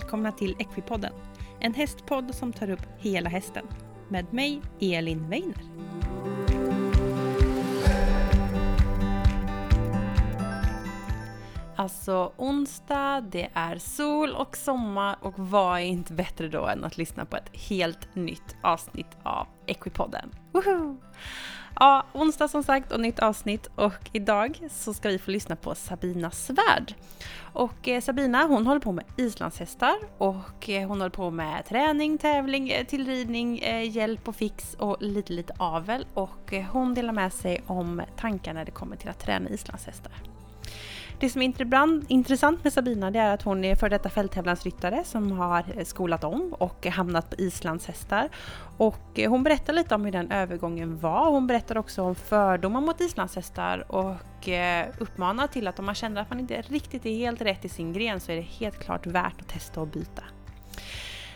välkomna till Equipodden. En hästpodd som tar upp hela hästen. Med mig, Elin Weiner. Alltså onsdag, det är sol och sommar och vad är inte bättre då än att lyssna på ett helt nytt avsnitt av Equipodden. Woho! Ja, onsdag som sagt och nytt avsnitt och idag så ska vi få lyssna på Sabina Svärd. Och eh, Sabina hon håller på med islandshästar och eh, hon håller på med träning, tävling, eh, tillridning, eh, hjälp och fix och lite lite avel och eh, hon delar med sig om tankar när det kommer till att träna islandshästar. Det som är intressant med Sabina det är att hon är före detta fälttävlansryttare som har eh, skolat om och hamnat på islandshästar. Och eh, hon berättar lite om hur den övergången var. Hon berättar också om fördomar mot islandshästar och eh, uppmanar till att om man känner att man inte riktigt är helt rätt i sin gren så är det helt klart värt att testa och byta.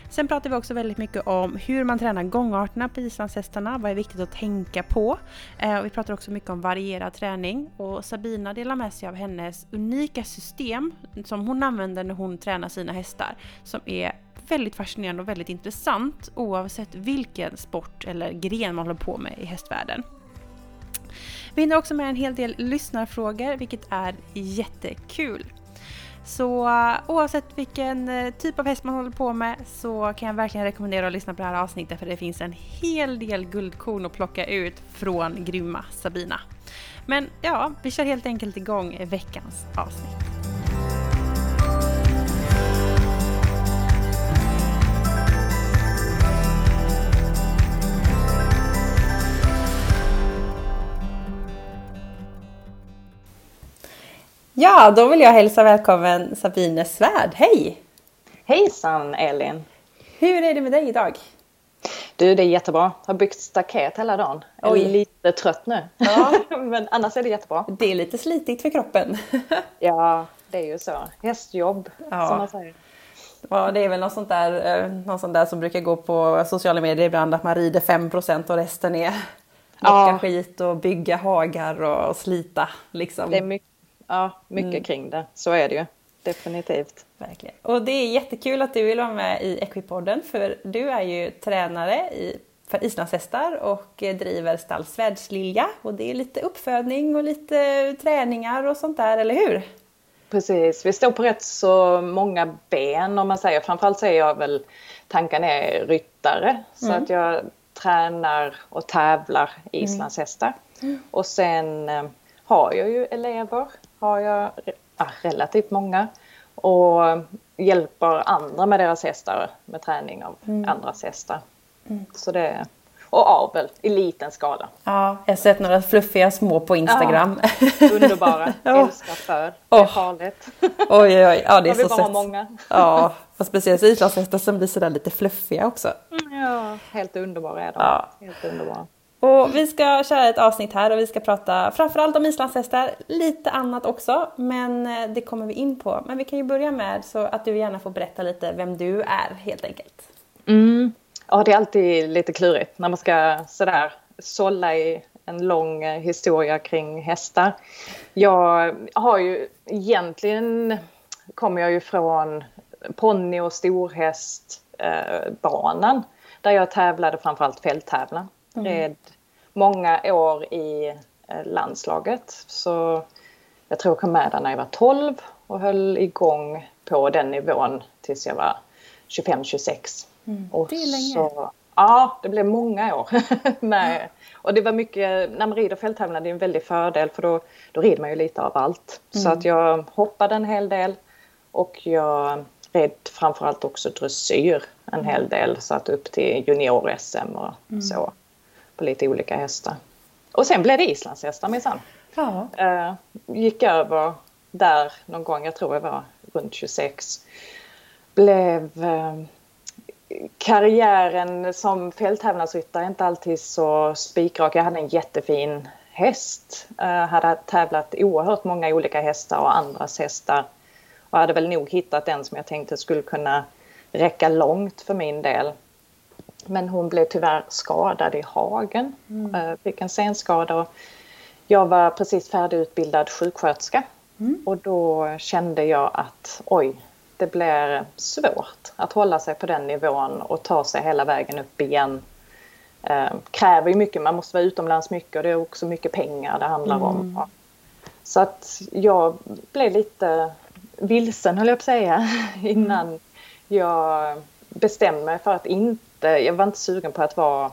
Sen pratar vi också väldigt mycket om hur man tränar gångarterna på islandshästarna, vad är viktigt att tänka på. Eh, och vi pratar också mycket om varierad träning och Sabina delar med sig av hennes unika system som hon använder när hon tränar sina hästar som är väldigt fascinerande och väldigt intressant oavsett vilken sport eller gren man håller på med i hästvärlden. Vi hinner också med en hel del lyssnarfrågor vilket är jättekul. Så eh, oavsett vilken eh, typ av häst man håller på med så kan jag verkligen rekommendera att lyssna på det här avsnittet för det finns en hel del guldkorn att plocka ut från grymma Sabina. Men ja, vi kör helt enkelt igång veckans avsnitt. Ja, då vill jag hälsa välkommen Sabine Svärd. Hej! Hejsan Elin! Hur är det med dig idag? Du, det är jättebra. Jag har byggt staket hela dagen. Jag är lite trött nu. Ja. Men annars är det jättebra. Det är lite slitigt för kroppen. ja, det är ju så. Hästjobb, ja. som man säger. Ja, det är väl något sånt, där, eh, något sånt där som brukar gå på sociala medier ibland, att man rider 5% och resten är locka ja. skit och bygga hagar och slita. Liksom. Det är mycket ja, mycket mm. kring det. Så är det ju. Definitivt. Verkligen. Och det är jättekul att du vill vara med i Equipodden för du är ju tränare i, för islandshästar och driver stall Svärdslilja och det är lite uppfödning och lite träningar och sånt där, eller hur? Precis, vi står på rätt så många ben om man säger. Framförallt så är jag väl, tanken är ryttare så mm. att jag tränar och tävlar mm. islandshästar. Mm. Och sen eh, har jag ju elever har jag ja, relativt många och hjälper andra med deras hästar med träning av mm. andras hästar. Mm. Så det, och avel i liten skala. Ja, jag har sett några fluffiga små på Instagram. Ja, underbara, älskar för. Det är oh. farligt. Oj, oj, oj. Ja, det är så bara många. Ja, och speciellt islandshästar som blir sådär lite fluffiga också. Ja, helt underbara är de. Ja. Helt underbara. Och vi ska köra ett avsnitt här och vi ska prata framförallt om islandshästar, lite annat också, men eh, det kommer vi in på. Men vi kan ju börja med så att du gärna får berätta lite vem du är helt enkelt. Mm. Ja, det är alltid lite klurigt när man ska sådär sålla i en lång eh, historia kring hästar. Jag har ju egentligen kommer jag ju från ponny och storhästbanan eh, där jag tävlade framförallt fälttävlan. Mm. Red många år i eh, landslaget. Så jag tror jag kom med där när jag var 12 och höll igång på den nivån tills jag var 25-26. Mm. det är länge. Så, ja, det blev många år. med. Mm. Och det var mycket, när man rider fälttävlan det är en väldig fördel för då, då rider man ju lite av allt. Mm. Så att jag hoppade en hel del och jag red framförallt också dressyr en mm. hel del. Så att upp till junior-SM och mm. så på lite olika hästar. Och sen blev det islandshästar minsann. Ja. Uh, gick över där någon gång, jag tror jag var runt 26. Blev uh, karriären som fälttävlansryttare inte alltid så spikrak. Jag hade en jättefin häst. Uh, hade tävlat oerhört många olika hästar och andras hästar. Och hade väl nog hittat en som jag tänkte skulle kunna räcka långt för min del. Men hon blev tyvärr skadad i hagen, mm. Eh, fick en senskada. Jag var precis färdigutbildad sjuksköterska mm. och då kände jag att oj, det blir svårt att hålla sig på den nivån och ta sig hela vägen upp igen. Eh, kräver ju mycket, man måste vara utomlands mycket och det är också mycket pengar det handlar mm. om. Så att jag blev lite vilsen höll jag på att säga innan mm. jag bestämde mig för att inte, jag var inte sugen på att vara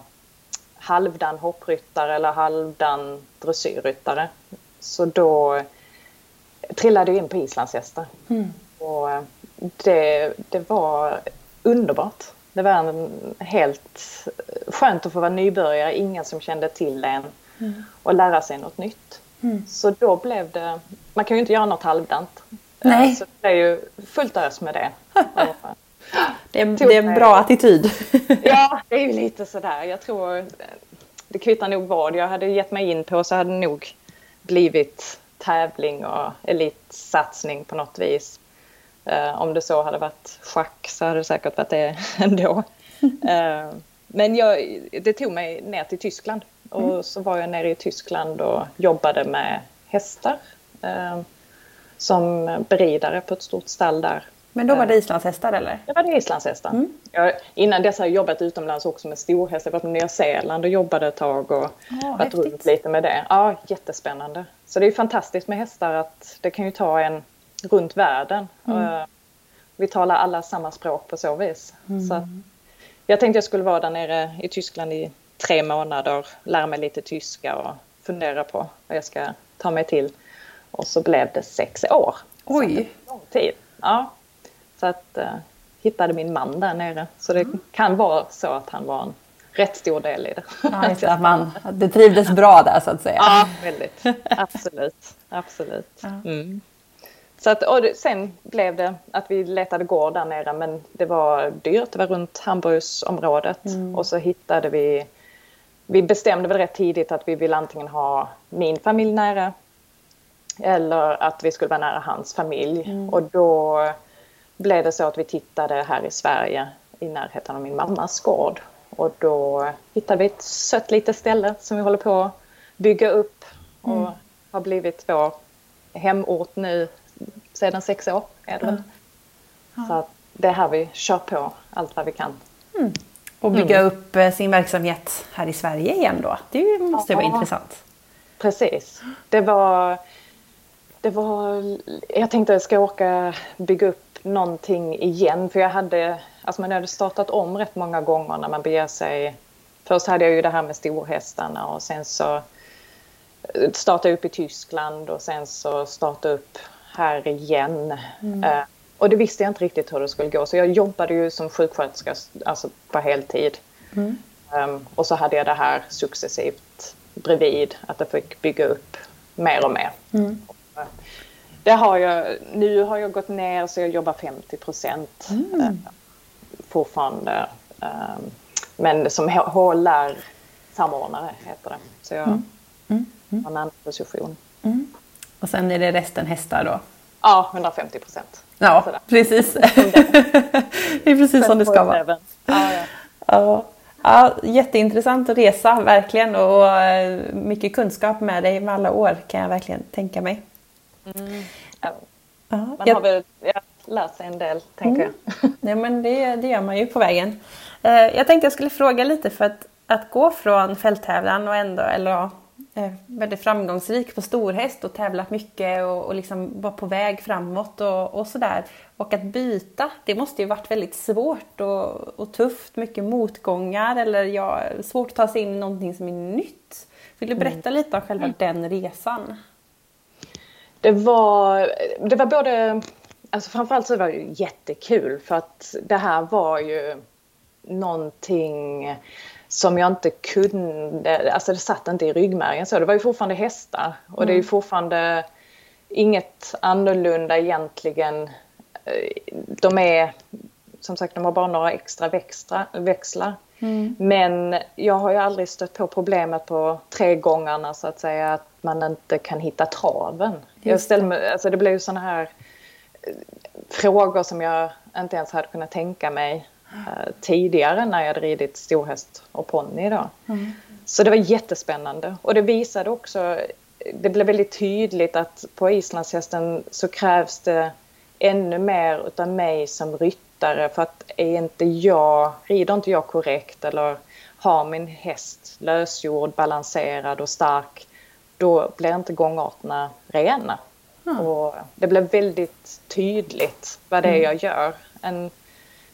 halvdan hoppryttare eller halvdan dressyrryttare. Så då trillade jag in på islandshästar. Mm. Och det, det var underbart. Det var en helt skönt att få vara nybörjare, ingen som kände till en mm. och lära sig något nytt. Mm. Så då blev det, man kan ju inte göra något halvdant. Nej. Så det är ju fullt ös med det. det, är, det är en bra attityd. ja, det är ju lite sådär. Jag tror det kvittar nog vad jag hade gett mig in på så hade det nog blivit tävling och elitsatsning på något vis. Uh, om det så hade varit schack så hade det säkert varit det ändå. Uh, men jag, det tog mig ner till Tyskland och mm. så var jag nere i Tyskland och jobbade med hästar uh, som beridare på ett stort stall där. Men då var det islandshästar eller? Det var det islandshästar. Mm. Jag, innan dess har jag jobbat utomlands också med storhästar. Jag var på Nya Zeeland och jobbade ett tag och oh, varit runt lite med det. Ja, jättespännande. Så det är fantastiskt med hästar att det kan ju ta en runt världen. Mm. Vi talar alla samma språk på så vis. Mm. Så jag tänkte jag skulle vara där nere i Tyskland i tre månader, lära mig lite tyska och fundera på vad jag ska ta mig till. Och så blev det sex år. Oj! lång tid. Ja. Så att uh, hittade min man där nere. Så det mm. kan vara så att han var en rätt stor del i det. Ja, att, man, det trivdes bra där så att säga. Ja, väldigt. Absolut. Absolut. Ja. Mm. Så att, och sen blev det att vi letade gård där nere men det var dyrt. Det var runt Hamburgsområdet mm. och så hittade vi vi bestämde väl rätt tidigt att vi ville antingen ha min familj nära eller att vi skulle vara nära hans familj. Mm. Och då blev det så att vi tittade här i Sverige i närheten av min mammas gård. Och då hittade vi ett sött litet ställe som vi håller på att bygga upp och mm. har blivit vår hemort nu sedan sex år. Är det. Mm. Så det är här vi kör på allt vad vi kan. Mm. Och bygga mm. upp eh, sin verksamhet här i Sverige igen då. Det måste ju vara intressant. Precis. Det var, det var... Jag tänkte jag ska åka bygga upp någonting igen. För jag hade, alltså man hade startat om rätt många gånger när man beger sig... Först hade jag ju det här med storhästarna och sen så startade jag upp i Tyskland och sen så startade upp här igen. Mm. Uh, och det visste jag inte riktigt hur det skulle gå så jag jobbade ju som sjuksköterska alltså på heltid. Mm. Um, och så hade jag det här successivt bredvid att jag fick bygga upp mer och mer. Mm. Det har jag, nu har jag gått ner så jag jobbar 50 procent mm. uh, fortfarande. Um, men som HLR-samordnare heter det. Så jag mm. Mm. har en annan position. Mm. Och sen är det resten hästar då? Ja, 150 procent. Ja, Sådär. precis. det är precis som det ska vara. Ja, ja. ja. Ja, jätteintressant resa verkligen och eh, mycket kunskap med dig med alla år kan jag verkligen tänka mig. Mm. Man har väl ja, lärt sig en del tänker mm. jag. Ja, men det, det gör man ju på vägen. Eh, jag tänkte jag skulle fråga lite för att, att gå från fälttävlan och ändå, eller eh, väldigt framgångsrik på storhäst och tävlat mycket och, och liksom var på väg framåt och, och sådär. Och att byta, det måste ju varit väldigt svårt och, och tufft, mycket motgångar eller ja, svårt att ta sig in i någonting som är nytt. Vill du berätta mm. lite om själva mm. den resan? Det var, det var både, alltså framförallt så var det jättekul för att det här var ju någonting som jag inte kunde, alltså det satt inte i ryggmärgen så. Det var ju fortfarande hästar och mm. det är ju mm. fortfarande inget annorlunda egentligen. De är, som sagt, de har bara några extra växtra, växlar. Mm. Men jag har ju aldrig stött på problemet på tre gångerna så att säga att man inte kan hitta traven. Jag ställer mig, alltså det blir ju sådana här eh, frågor som jag inte ens hade kunnat tänka mig Eh, tidigare när jag hade ridit storhäst och ponny. Mm. Så det var jättespännande och det visade också, det blev väldigt tydligt att på islandshästen så krävs det ännu mer utav mig som ryttare för att är inte jag, rider inte jag korrekt eller har min häst lösgjord, balanserad och stark då blir inte gångarterna rena. Mm. Och det blev väldigt tydligt vad det är mm. jag gör. En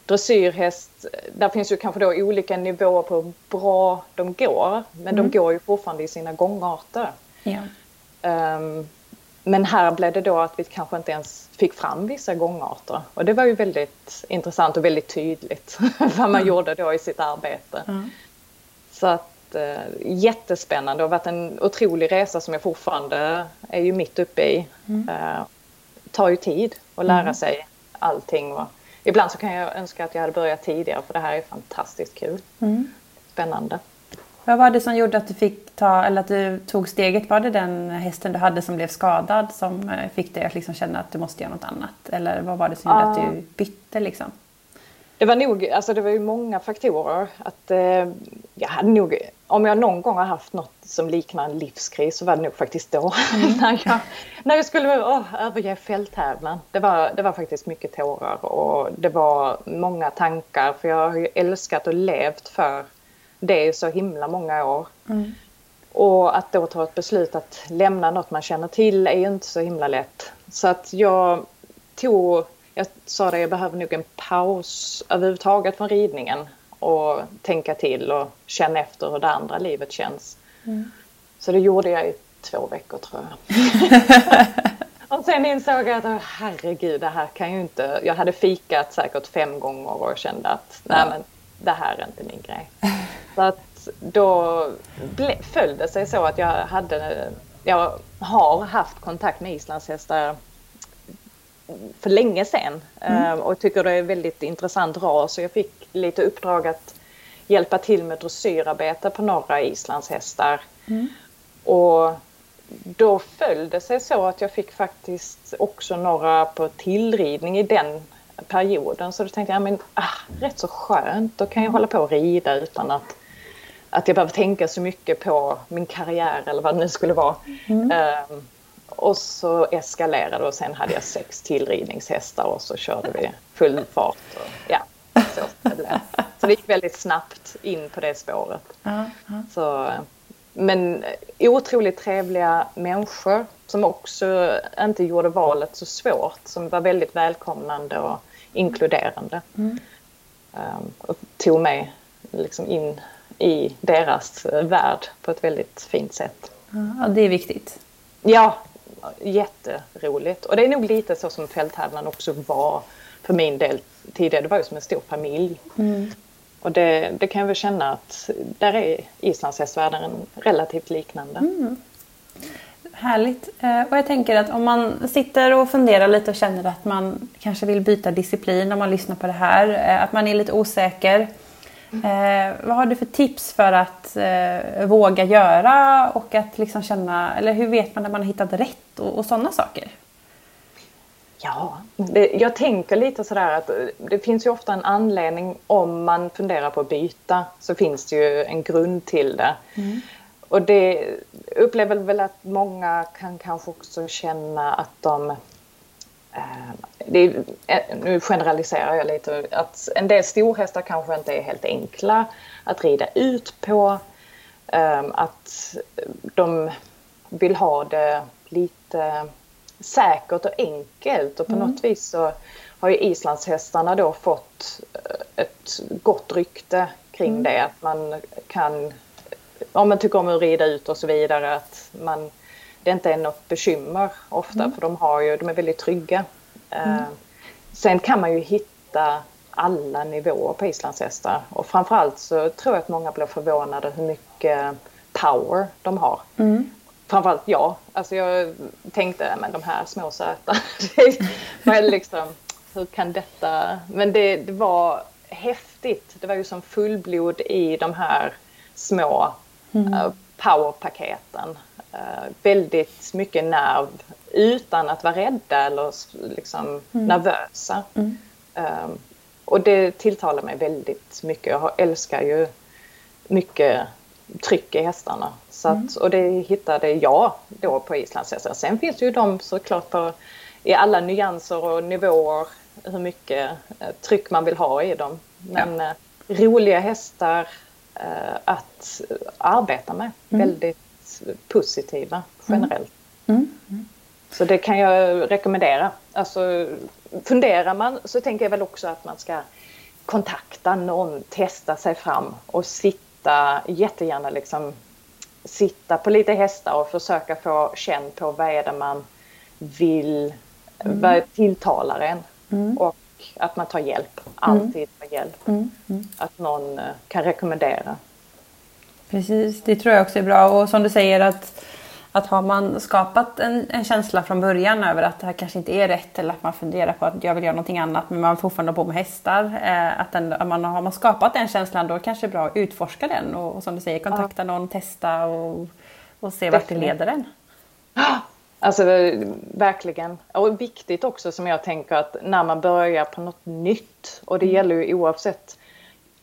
dressyrhäst, där finns ju kanske då olika nivåer på hur bra de går. Men mm. de går ju fortfarande i sina gångarter. Ja. Um, men här blev det då att vi kanske inte ens fick fram vissa gångarter. Och det var ju väldigt intressant och väldigt tydligt vad man mm. gjorde då i sitt arbete. Mm. Så att eh, jättespännande och varit en otrolig resa som jag fortfarande är ju mitt uppe i. Mm. Eh, tar ju tid att lära mm. sig allting. Och ibland så kan jag önska att jag hade börjat tidigare för det här är fantastiskt kul. Mm. Spännande. Vad var det som gjorde att du fick ta, eller att du tog steget? Var det den hästen du hade som blev skadad som eh, fick dig att liksom känna att du måste göra något annat? Eller vad var det som gjorde ah. att du bytte liksom? Det var nog, alltså det var ju många faktorer. Att, eh, jag hade nog, om jag någon gång har haft något som liknar en livskris så var det nog faktiskt då. Mm. när, jag, när jag skulle oh, överge fälttävlan. Det var, det var faktiskt mycket tårar och det var många tankar för jag har ju älskat och levt för det så himla många år. Mm. Och att då ta ett beslut att lämna något man känner till är ju inte så himla lätt. Så att jag tog jag sa det, jag behöver nog en paus överhuvudtaget från ridningen och tänka till och känna efter hur det andra livet känns. Mm. Så det gjorde jag i två veckor tror jag. och sen insåg jag att herregud, det här kan ju inte... Jag hade fikat säkert fem gånger och kände att nej men det här är inte min grej. Så att då föll det sig så att jag hade... Jag har haft kontakt med islandshästar för länge sedan mm. Ehm, och tycker det är väldigt intressant ras. Så jag fick lite uppdrag att hjälpa till med dressyrarbete på några islandshästar. Mm. Och då föll det sig så att jag fick faktiskt också några på tillridning i den perioden. Så då tänkte jag, men ah, rätt så skönt, då kan jag hålla på och rida utan att, att jag behöver tänka så mycket på min karriär eller vad det nu skulle vara. Mm. Um, och så eskalerade och sen hade jag sex tillridningshästar och så körde vi full fart. Och, ja, så det blev. Så det gick väldigt snabbt in på det spåret. Så, men otroligt trevliga människor som också inte gjorde valet så svårt. Som var väldigt välkomnande och inkluderande. Mm. Um, och tog mig liksom in i deras värld på ett väldigt fint sätt. Ja, det är viktigt. Ja, jätteroligt. Och det är nog lite så som fälttävlan också var för min del tidigare. Det var ju som en stor familj. Mm. Och det, det, kan jag väl känna att där är islandshästvärlden relativt liknande. Mm. Härligt. Eh, och jag tänker att om man sitter och funderar lite och känner att man kanske vill byta disciplin om man lyssnar på det här. Eh, att man är lite osäker. Eh, vad har du för tips för att eh, våga göra och att liksom känna, eller hur vet man när man har hittat rätt och, och sådana saker? Ja, det, jag tänker lite sådär att det finns ju ofta en anledning om man funderar på att byta så finns det ju en grund till det. Mm. Och det upplever väl att många kan kanske också känna att de är, eh, nu generaliserar jag lite, att en del storhästar kanske inte är helt enkla att rida ut på. Ehm, att de vill ha det lite säkert och enkelt och på mm. något vis så har ju islandshästarna då fått eh, ett gott rykte kring mm. det. Att man kan, om man tycker om att rida ut och så vidare, att man det inte är något bekymmer ofta mm. för de, har ju, de är väldigt trygga. Mm. Eh, sen kan man ju hitta alla nivåer på islandshästar och framförallt så tror jag att många blir förvånade hur mycket power de har. Mm. Framförallt jag. Alltså jag tänkte, men de här små söta. liksom, hur kan detta... Men det, det var häftigt. Det var ju som fullblod i de här små mm. Powerpaketen. Uh, väldigt mycket nerv utan att vara rädda eller liksom mm. nervösa. Mm. Um, och det tilltalar mig väldigt mycket. Jag älskar ju mycket tryck i hästarna. Så att, mm. Och det hittade jag då på islandshästar. Sen finns det ju de såklart på i alla nyanser och nivåer hur mycket eh, tryck man vill ha i dem. Men ja. Eh, roliga hästar eh, att arbeta med. Mm. Väldigt positiva generellt. Mm. Mm. Så det kan jag rekommendera. Alltså, funderar man så tänker jag väl också att man ska kontakta någon, testa sig fram och sitta jättegärna liksom sitta på lite hästar och försöka få känn på vad är det man vill, mm. vad tilltalar en. Mm. Och att man tar hjälp, alltid tar hjälp. Mm. Mm. Att någon eh, kan rekommendera. Precis, det tror jag också är bra och som du säger att att har man skapat en, en, känsla från början över att det här kanske inte är rätt eller att man funderar på att jag vill göra någonting annat men man fortfarande på med hästar. Eh, att den, man, har man skapat den känslan då kanske det är bra att utforska den och, och som du säger kontakta ja. någon, testa och, och se vart det leder en. Alltså verkligen. Och viktigt också som jag tänker att när man börjar på något nytt och det mm. gäller ju oavsett.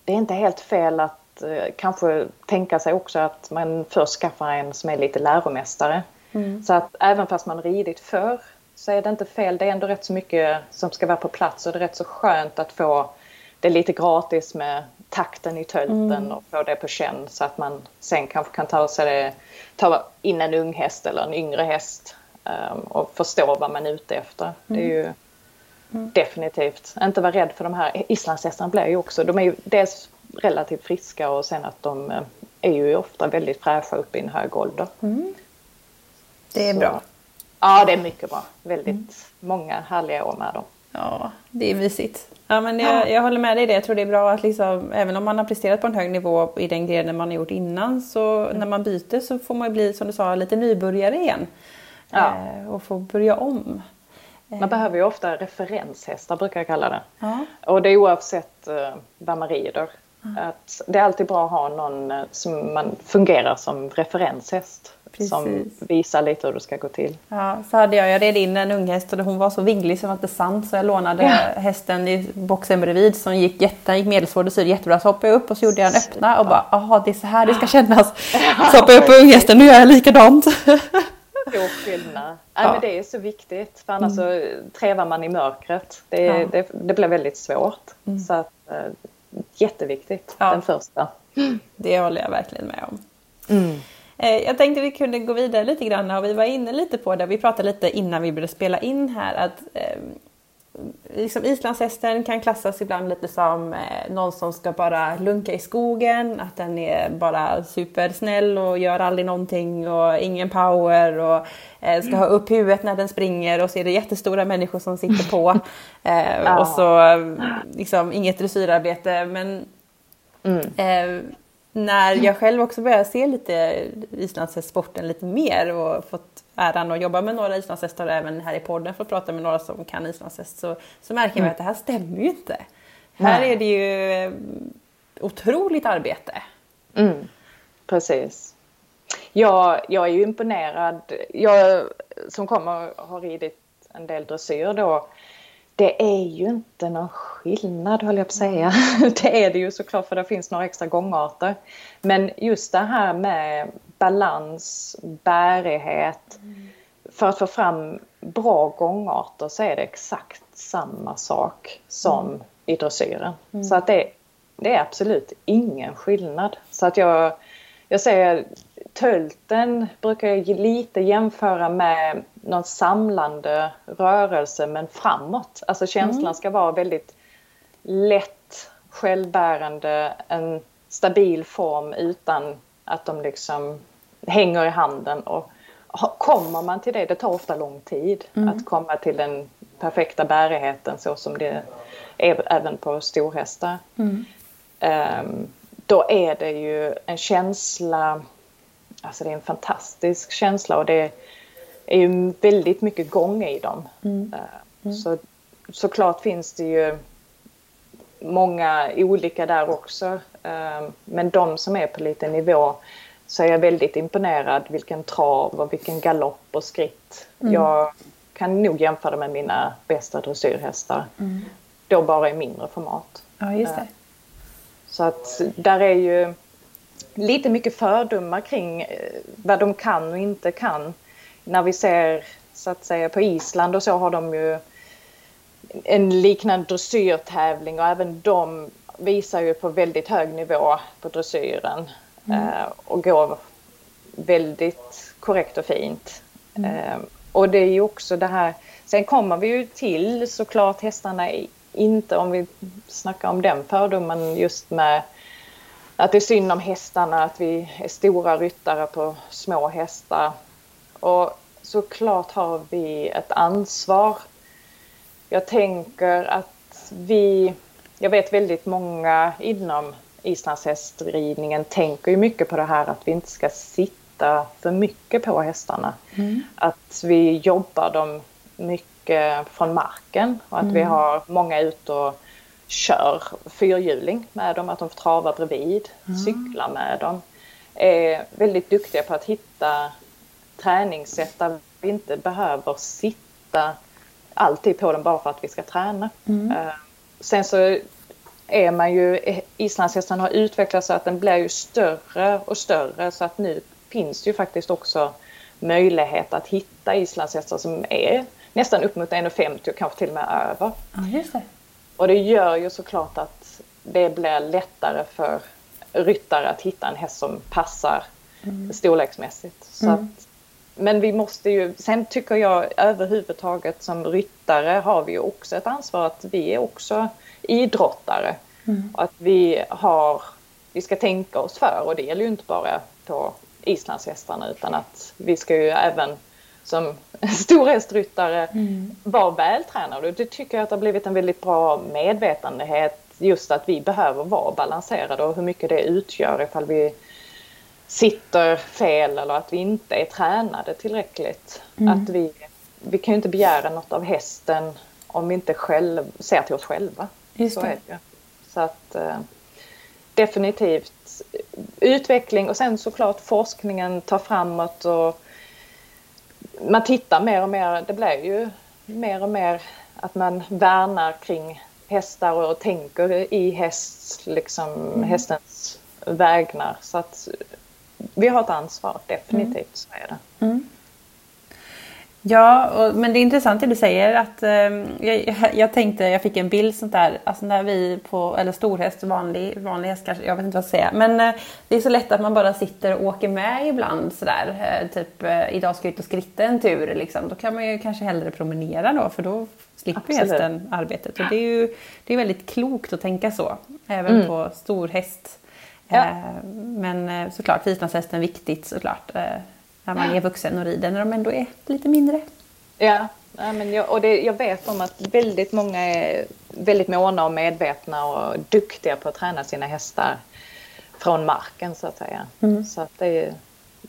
Det är inte helt fel att Eh, kanske tänka sig också att man först skaffar en som är lite läromästare. Mm. Så att även fast man ridit förr så är det inte fel. Det är ändå rätt så mycket som ska vara på plats och det är rätt så skönt att få det lite gratis med takten i tölten mm. och få det på känn så att man sen kanske kan ta, sig det, ta in en ung häst eller en yngre häst och förstå vad man är ute efter. Mm. Det är mm. ju mm. definitivt, inte vara rädd för de här islandshästarna blir ju också, de är ju dels relativt friska och sen att de eh, är ju ofta väldigt fräscha upp i en hög ålder. Mm. Det är Så, bra. Ja, det är mycket bra. Väldigt mm. många härliga år med dem. Ja, det är mysigt. Ja, men jag, ja. jag håller med dig i det. Jag tror det är bra att liksom, även om man har presterat på en hög nivå i den grenen man har gjort innan så mm. när man byter så får man bli som du sa lite nybörjare igen. Ja. Eh, och få börja om. Man behöver ju ofta referenshästar brukar jag kalla det. Ja. Och det är oavsett eh, vad man rider. Att det är alltid bra att ha någon eh, som man fungerar som referenshäst. Precis. Som visar lite hur det ska gå till. Ja, så hade jag, jag red in en unghäst och hon var så vinglig det var inte sant. Så jag lånade ja. hästen i boxen bredvid som gick, jätte, gick medelsvår dressyr jättebra. Så hoppade jag upp och så gjorde jag en öppna och bara, jaha det är så här det ska kännas. Så hoppade jag upp på unghästen och gör jag likadant. Stor skillnad. Ja. men det är så viktigt för annars mm. så trevar man i mörkret. Det, ja. det, det blir väldigt svårt. Mm. Så att, eh, jätteviktigt, ja. den första. Det håller jag verkligen med om. Mm. Eh, jag tänkte vi kunde gå vidare lite grann och vi var inne lite på det, vi pratade lite innan vi började spela in här att eh, liksom islandshästen kan klassas ibland lite som eh, någon som ska bara lunka i skogen, att den är bara supersnäll och gör aldrig någonting och ingen power och eh, ska ha upp huvudet när den springer och så är det jättestora människor som sitter på. Eh. Och så liksom inget dressyrarbete men mm. När jag själv också började se lite islandshästsporten lite mer och fått äran att jobba med några islandshästar och även här i podden för att prata med några som kan islandshäst så, så märker mm. att det här stämmer ju inte. Nej. Här är det ju eh, otroligt arbete. Mm. Precis. Jag, jag är ju imponerad. Jag som kommer har ridit en del dressyr då. Det är ju inte någon skillnad höll jag på att säga. Det är det ju såklart för det finns några extra gångarter. Men just det här med balans, bärighet. Mm. För att få fram bra gångarter så är det exakt samma sak som mm. i dressyren. Mm. Så att det, det, är absolut ingen skillnad. Så att jag, jag säger tölten brukar jag lite jämföra med någon samlande rörelse men framåt. Alltså känslan mm. ska vara väldigt lätt, självbärande, en stabil form utan att de liksom hänger i handen. Och kommer man till det, det tar ofta lång tid mm. att komma till den perfekta bärigheten så som det är även på storhästar. Mm. Um, då är det ju en känsla, alltså det är en fantastisk känsla och det är ju väldigt mycket gång i dem. Mm. Uh, så, såklart finns det ju många olika där också. Uh, men de som är på lite nivå så är jag väldigt imponerad vilken trav och vilken galopp och skritt. Mm. Jag kan nog jämföra med mina bästa dressyrhästar. Mm. Då bara i mindre format. Ja, just det. Eh, så att där är ju lite mycket fördomar kring eh, vad de kan och inte kan. När vi ser så att säga på Island och så har de ju en liknande dressyrtävling och även de visar ju på väldigt hög nivå på dressyren mm. eh, och går väldigt korrekt och fint. Mm. Eh, och det är ju också det här, sen kommer vi ju till såklart hästarna inte, om vi snackar om den fördomen just med att det är synd om hästarna, att vi är stora ryttare på små hästar. Och såklart har vi ett ansvar. Jag tänker att vi, jag vet väldigt många inom islandshästridningen tänker ju mycket på det här att vi inte ska sitta för mycket på hästarna. Mm. Att vi jobbar dem mycket från marken och att mm. vi har många ute och kör fyrhjuling med dem, att de får trava bredvid, mm. cykla med dem. Är väldigt duktiga på att hitta träningssätt där vi inte behöver sitta alltid på dem bara för att vi ska träna. Mm. Uh, sen så är man ju, islandshästen har utvecklats så att den blir ju större och större så att nu finns det ju faktiskt också möjlighet att hitta islandshästar som är nästan upp mot 1,50 och kanske till och med över. Ja. Och det gör ju såklart att det blir lättare för ryttare att hitta en häst som passar mm. storleksmässigt. Så mm. att, men vi måste ju, sen tycker jag överhuvudtaget som ryttare har vi ju också ett ansvar att vi är också idrottare. Mm. Och att vi har, vi ska tänka oss för och det gäller ju inte bara på islandshästarna utan att vi ska ju även som storhästryttare mm. var vältränade. Det tycker jag att det har blivit en väldigt bra medvetenhet just att vi behöver vara balanserade och hur mycket det utgör ifall vi sitter fel eller att vi inte är tränade tillräckligt. Mm. Att vi, vi kan ju inte begära något av hästen om vi inte själv ser till oss själva. Just Så är det. Så att eh, definitivt utveckling och sen såklart forskningen tar framåt och man tittar mer och mer, det blir ju mer och mer att man värnar kring hästar och tänker i häst, liksom mm. hästens vägnar. Så att vi har ett ansvar, definitivt mm. så är det. Mm. Ja, och, men det är intressant det du säger att eh, jag, jag, tänkte, jag fick en bild sånt där, alltså när vi på, eller storhäst, vanlig, vanlig häst kanske, jag vet inte vad jag ska säga. Men eh, det är så lätt att man bara sitter och åker med ibland sådär. Eh, typ eh, idag ska jag ut och skritta en tur liksom. Då kan man ju kanske hellre promenera då för då slipper Absolut. hästen arbetet. Och det är ju det är väldigt klokt att tänka så, även mm. på stor häst. Ja. Eh, men eh, såklart vislandshästen viktigt såklart när man är vuxen och rider när de ändå är lite mindre. Ja, ja men jag, och det, jag vet om att väldigt många är väldigt måna och medvetna och duktiga på att träna sina hästar från marken så att säga. Mm. Så att det, är,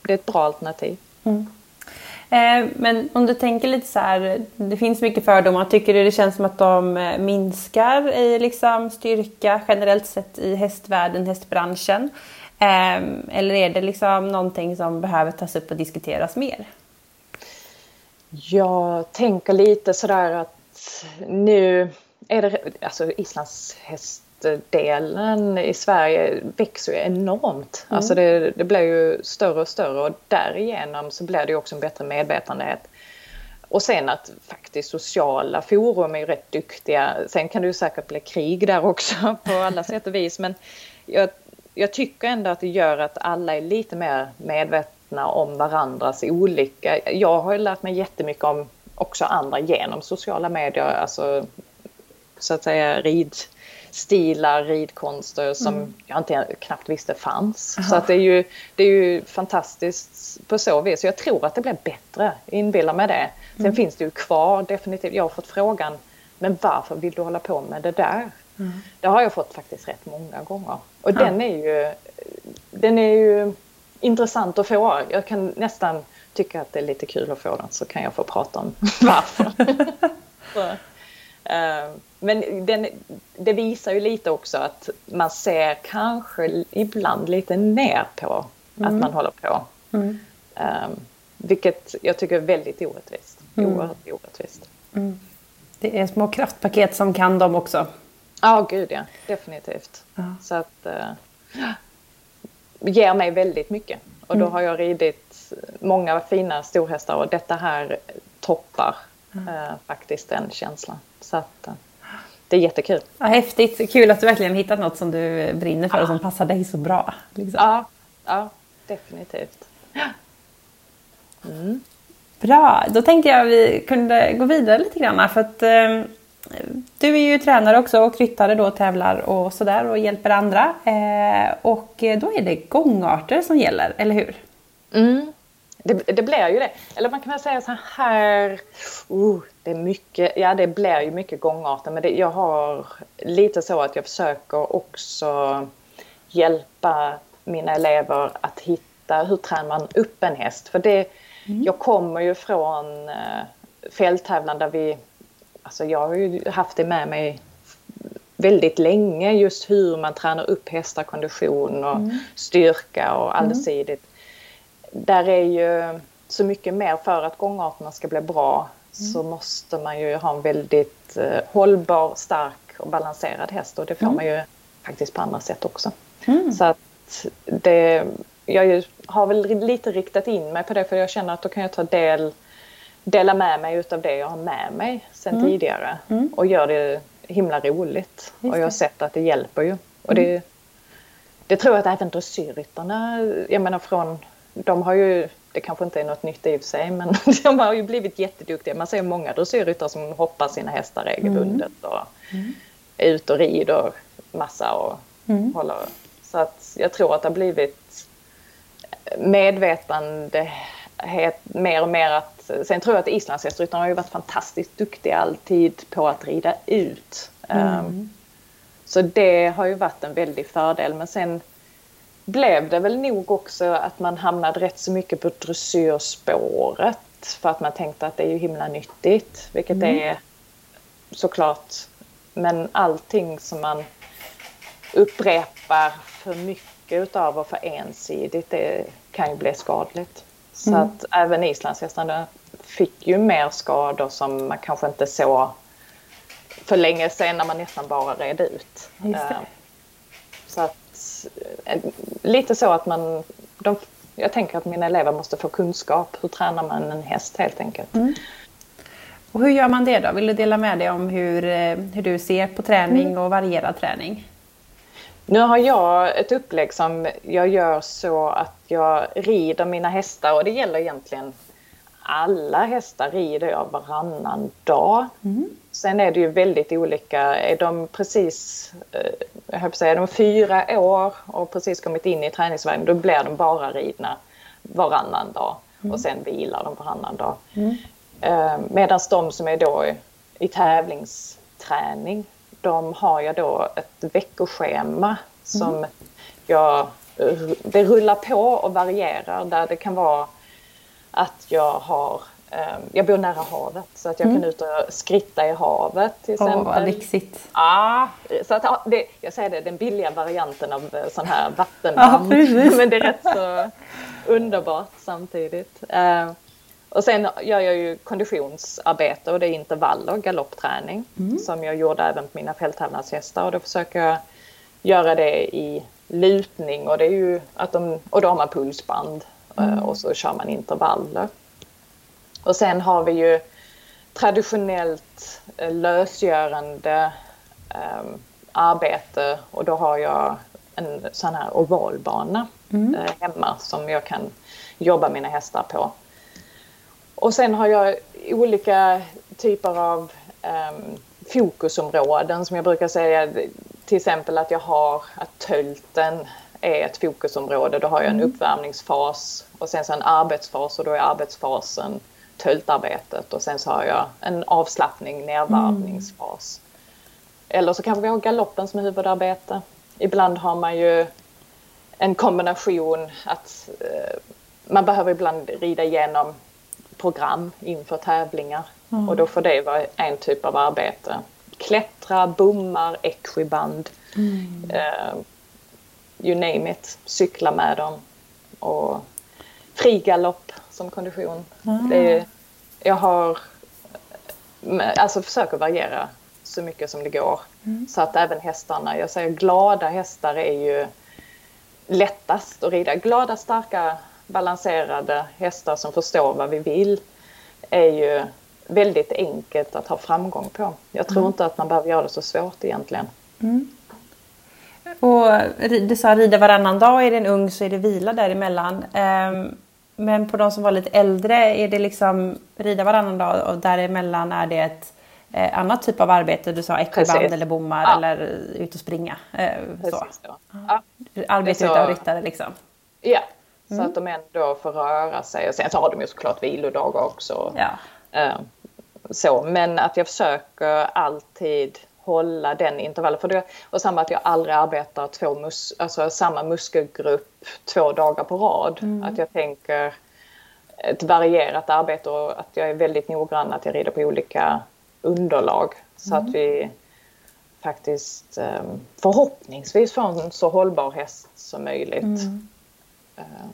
det är ett bra alternativ. Mm. Eh, men om du tänker lite så här, det finns mycket fördomar. Tycker du det känns som att de eh, minskar i liksom styrka generellt sett i hästvärlden, hästbranschen? Ehm, eller är det liksom någonting som behöver tas upp och diskuteras mer? Jag tänker lite sådär att nu är det, alltså islandshästdelen i Sverige växer ju enormt. Mm. Alltså det, det blir ju större och större och därigenom så blir det också en bättre medvetenhet. Och sen att faktiskt sociala forum är rätt duktiga. Sen kan det ju säkert bli krig där också på alla sätt och vis men jag jag tycker ändå att det gör att alla är lite mer medvetna om varandras olika. Jag har ju lärt mig jättemycket om också andra genom sociala medier, alltså så att säga ridstilar, ridkonster som mm. jag inte knappt visste fanns. Aha. Så att det, är ju, det är ju fantastiskt på så vis. Jag tror att det blir bättre, inbillar mig det. Sen mm. finns det ju kvar definitivt. Jag har fått frågan, men varför vill du hålla på med det där? Mm. Det har jag fått faktiskt rätt många gånger. Och ja. den är ju den är ju intressant att få. Jag kan nästan tycka att det är lite kul att få den så kan jag få prata om varför. så, uh, men den, det visar ju lite också att man ser kanske ibland lite ner på mm. att man håller på. Mm. Um, vilket jag tycker är väldigt orättvist. Mm. Oerhört orättvist. Mm. Det är små kraftpaket som kan dem också. Ja, gud ja. Definitivt. Ja. Så att äh, ger mig väldigt mycket. Och då mm. har jag ridit många fina storhästar och detta här toppar mm. eh, faktiskt den känslan. Så att, eh, det är jättekul. Ja, häftigt, kul att du verkligen hittat något som du brinner för ja. och som passar dig så bra. Liksom. Ja, ja, definitivt. Mm. Bra, då tänkte jag att vi kunde gå vidare lite grann för att eh, du är ju tränare också och ryttare då tävlar och sådär och hjälper andra. Eh, och då är det gångarter som gäller, eller hur? Mm. Det, det blir ju det. Eller man kan väl säga så här, uh, det är mycket, ja det blir ju mycket gångarter men det, jag har lite så att jag försöker också hjälpa mina elever att hitta hur tränar man upp en häst. För det, mm. jag kommer ju från uh, fälttävlan där vi Alltså jag har ju haft det med mig väldigt länge just hur man tränar upp hästar kondition och mm. styrka och mm. allsidigt. Mm. Där är ju så mycket mer för att gångarterna ska bli bra mm. så måste man ju ha en väldigt eh, hållbar, stark och balanserad häst och det får mm. man ju faktiskt på andra sätt också. Mm. Så att det, jag har väl lite riktat in mig på det för jag känner att då kan jag ta del dela med mig utav det jag har med mig sen mm. tidigare mm. och gör det himla roligt. Och jag har sett att det hjälper ju. Och det, mm. det tror jag att även dressyrryttarna, jag menar från, de har ju, det kanske inte är något nytt i och för sig, men de har ju blivit jätteduktiga. Man ser många dressyrryttare som hoppar sina hästar regelbundet mm. och mm. är ute och rider massa och mm. håller. Så att jag tror att det har blivit medvetande mer och mer att, sen tror jag att islandshästryttarna har ju varit fantastiskt duktiga alltid på att rida ut. Mm. Um, så det har ju varit en väldig fördel men sen blev det väl nog också att man hamnade rätt så mycket på dressyrspåret för att man tänkte att det är ju himla nyttigt, vilket mm. är såklart. Men allting som man upprepar för mycket utav och för ensidigt, det kan ju bli skadligt. Så mm. att även islandshästarna fick ju mer skador som man kanske inte såg för länge sedan när man nästan bara red ut. Eh, så att eh, lite så att man, de, jag tänker att mina elever måste få kunskap. Hur tränar man en häst helt enkelt. Mm. Och hur gör man det då? Vill du dela med dig om hur, eh, hur du ser på träning mm. och varierad träning? Nu har jag ett upplägg som jag gör så att jag rider mina hästar och det gäller egentligen alla hästar rider jag varannan dag. Mm. Sen är det ju väldigt olika. Är de precis, eh, jag höll säga, är de fyra år och precis kommit in i träningsvagnen då blir de bara ridna varannan dag mm. och sen vilar de varannan dag. Mm. Eh, Medan de som är då i tävlingsträning de har jag då ett veckoschema som mm. jag, det rullar på och varierar där det kan vara att jag har ehm, jag bor nära havet så att jag mm. kan ut och skritta i havet till exempel. Åh, vad lyxigt. Ja, så att, det, jag säger det, den billiga varianten av eh, sån här vattenband. Ja, men det är rätt så underbart samtidigt. Och sen gör jag ju konditionsarbete och det är intervall och galoppträning mm. som jag gjorde även på mina fälttävlanshästar och då försöker jag göra det i lutning och det är ju att de, och då har man pulsband eh, mm. och så kör man intervaller. Och sen har vi ju traditionellt eh, lösgörande um, arbete och då har jag en sån här ovalbana mm. uh, hemma som jag kan jobba mina hästar på. Och sen har jag olika typer av um, fokusområden som jag brukar säga. Till exempel att jag har att tölten är ett fokusområde. Då har jag en mm. uppvärmningsfas och sen så en arbetsfas och då är arbetsfasen töltarbetet och sen så har jag en avslappning, nedvarvningsfas. Mm. Eller så kanske vi har galoppen som huvudarbete. Ibland har man ju en kombination att eh, man behöver ibland rida igenom program inför tävlingar. Mm. Och då får det vara en typ av arbete. Klättra, bommar, equiband. Mm. Uh, you name it. Cykla med dem. Och frigalopp som kondition. Mm. Är, jag har alltså försöker variera så mycket som det går. Mm. Så att även hästarna, jag säger glada hästar är ju lättast att rida. Glada, starka balanserade hästar som förstår vad vi vill. är ju väldigt enkelt att ha framgång på. Jag tror mm. inte att man behöver göra det så svårt egentligen. Mm. Och du sa rida varannan dag, är det en ung så är det vila däremellan. Um, men på de som var lite äldre, är det liksom rida varannan dag och däremellan är det ett eh, annat typ av arbete? Du sa ekoband eller bommar ja. eller ut och springa. Eh, Precis, så. Ja. Arbete utan ryttare liksom. Ja, så mm. att de ändå får röra sig. Och sen så har de ju såklart vilodagar också. Ja. Eh, så, men att jag försöker alltid hålla den intervallen. För det, och samma att jag aldrig arbetar två mus, alltså samma muskelgrupp två dagar på rad. Mm. Att jag tänker ett varierat arbete och att jag är väldigt noggrann att jag rider på olika underlag. Så mm. att vi faktiskt ehm, förhoppningsvis får en så hållbar häst som möjligt. Mm. Ehm,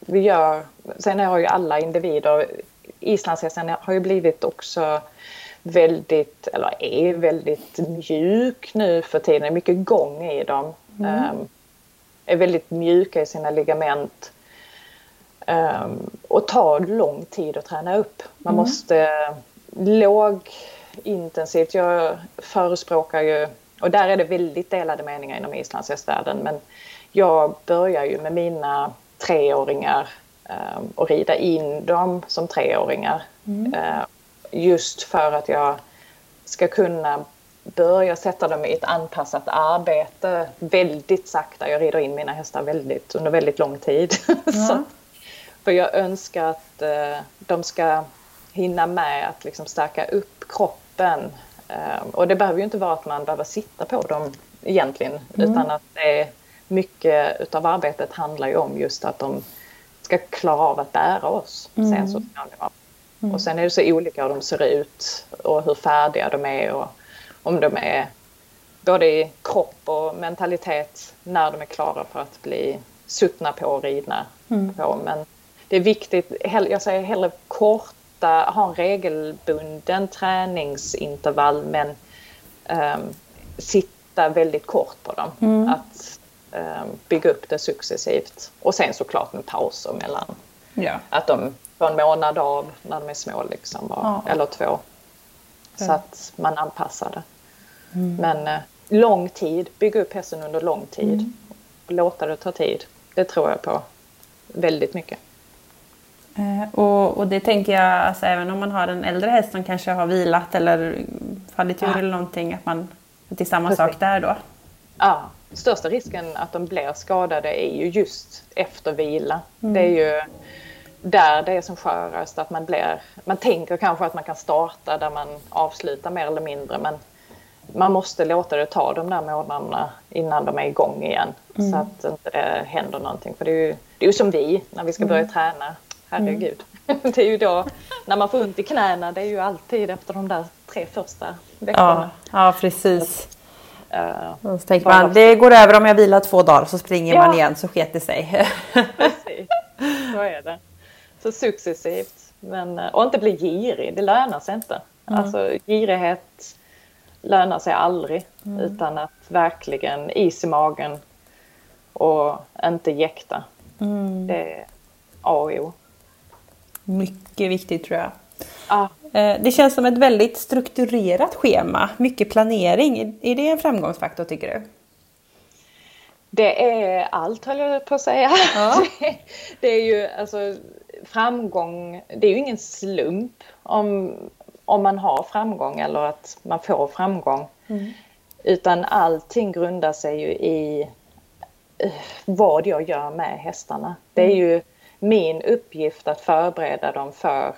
vi gör, sen har ju alla individer, islandshästen har ju blivit också väldigt, eller är väldigt mjuk nu för tiden. Det är mycket gång i dem. Mm. Um, är väldigt mjuka i sina ligament. Um, och tar lång tid att träna upp. Man mm. måste låg intensivt. Jag förespråkar ju, och där är det väldigt delade meningar inom islandshästvärlden, men jag börjar ju med mina treåringar um, och rida in dem som treåringar. Mm. Uh, just för att jag ska kunna börja sätta dem i ett anpassat arbete väldigt sakta. Jag rider in mina hästar väldigt, under väldigt lång tid. Ja. Så, för jag önskar att uh, de ska hinna med att liksom stärka upp kroppen. Uh, och det behöver ju inte vara att man behöver sitta på dem egentligen, mm. utan att det är mycket utav arbetet handlar ju om just att de ska klara av att bära oss mm. sen så småningom. Mm. Och sen är det så olika hur de ser ut och hur färdiga de är och om de är både i kropp och mentalitet när de är klara för att bli suttna på och ridna mm. på. Men det är viktigt, jag säger hellre korta, ha en regelbunden träningsintervall men um, sitta väldigt kort på dem. Mm. Att bygga upp det successivt. Och sen såklart med pauser mellan. Ja. Att de får en månad av när de är små liksom, ja. eller två. Så att man anpassar det. Mm. Men eh, lång tid, bygga upp hästen under lång tid. Mm. Låta det ta tid. Det tror jag på väldigt mycket. Eh, och, och, det tänker jag, alltså, även om man har en äldre häst som kanske har vilat eller fallit ur ja. eller någonting, att, man, att det är samma Precis. sak där då? Ja, största risken att de blir skadade är ju just efter vila. Mm. Det är ju där det är som skörast, att man blir, man tänker kanske att man kan starta där man avslutar mer eller mindre men man måste låta det ta de där månaderna innan de är igång igen mm. så att inte det händer någonting. För det är ju, det är ju som vi när vi ska börja mm. träna, herregud. Mm. det är ju då när man får ont i knäna, det är ju alltid efter de där tre första veckorna. Ja, ja precis. Uh, så tänker man, det går över om jag vilar två dagar så springer ja. man igen så sket det sig. precis, så är det. Så successivt. Men, och inte bli girig, det lönar sig inte. Mm. Alltså girighet lönar sig aldrig. Mm. Utan att verkligen is i magen och inte jäkta. Mm. Det är A och O. Mycket viktigt tror jag. Ah. Det känns som ett väldigt strukturerat schema, mycket planering. Är det en framgångsfaktor tycker du? Det är allt höll jag på att säga. Ja. det är ju alltså framgång, det är ju ingen slump om, om man har framgång eller att man får framgång. Mm. Utan allting grundar sig ju i uh, vad jag gör med hästarna. Det är mm. ju min uppgift att förbereda dem för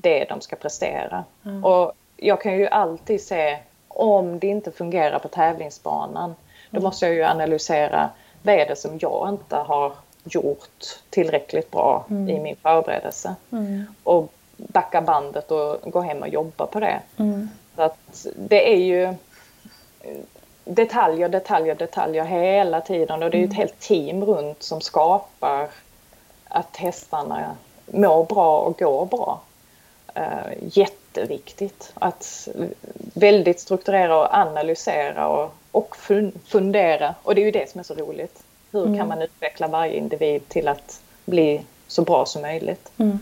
det de ska prestera. Mm. Och jag kan ju alltid se om det inte fungerar på tävlingsbanan. Då mm. måste jag ju analysera vad är det som jag inte har gjort tillräckligt bra mm. i min förberedelse. Mm. Och backa bandet och gå hem och jobba på det. Mm. Så att det är ju detaljer, detaljer, detaljer hela tiden och det är ett mm. helt team runt som skapar att hästarna mår bra och går bra. Uh, jätteviktigt att väldigt strukturera och analysera och, och fundera och det är ju det som är så roligt. Hur mm. kan man utveckla varje individ till att bli så bra som möjligt? Mm.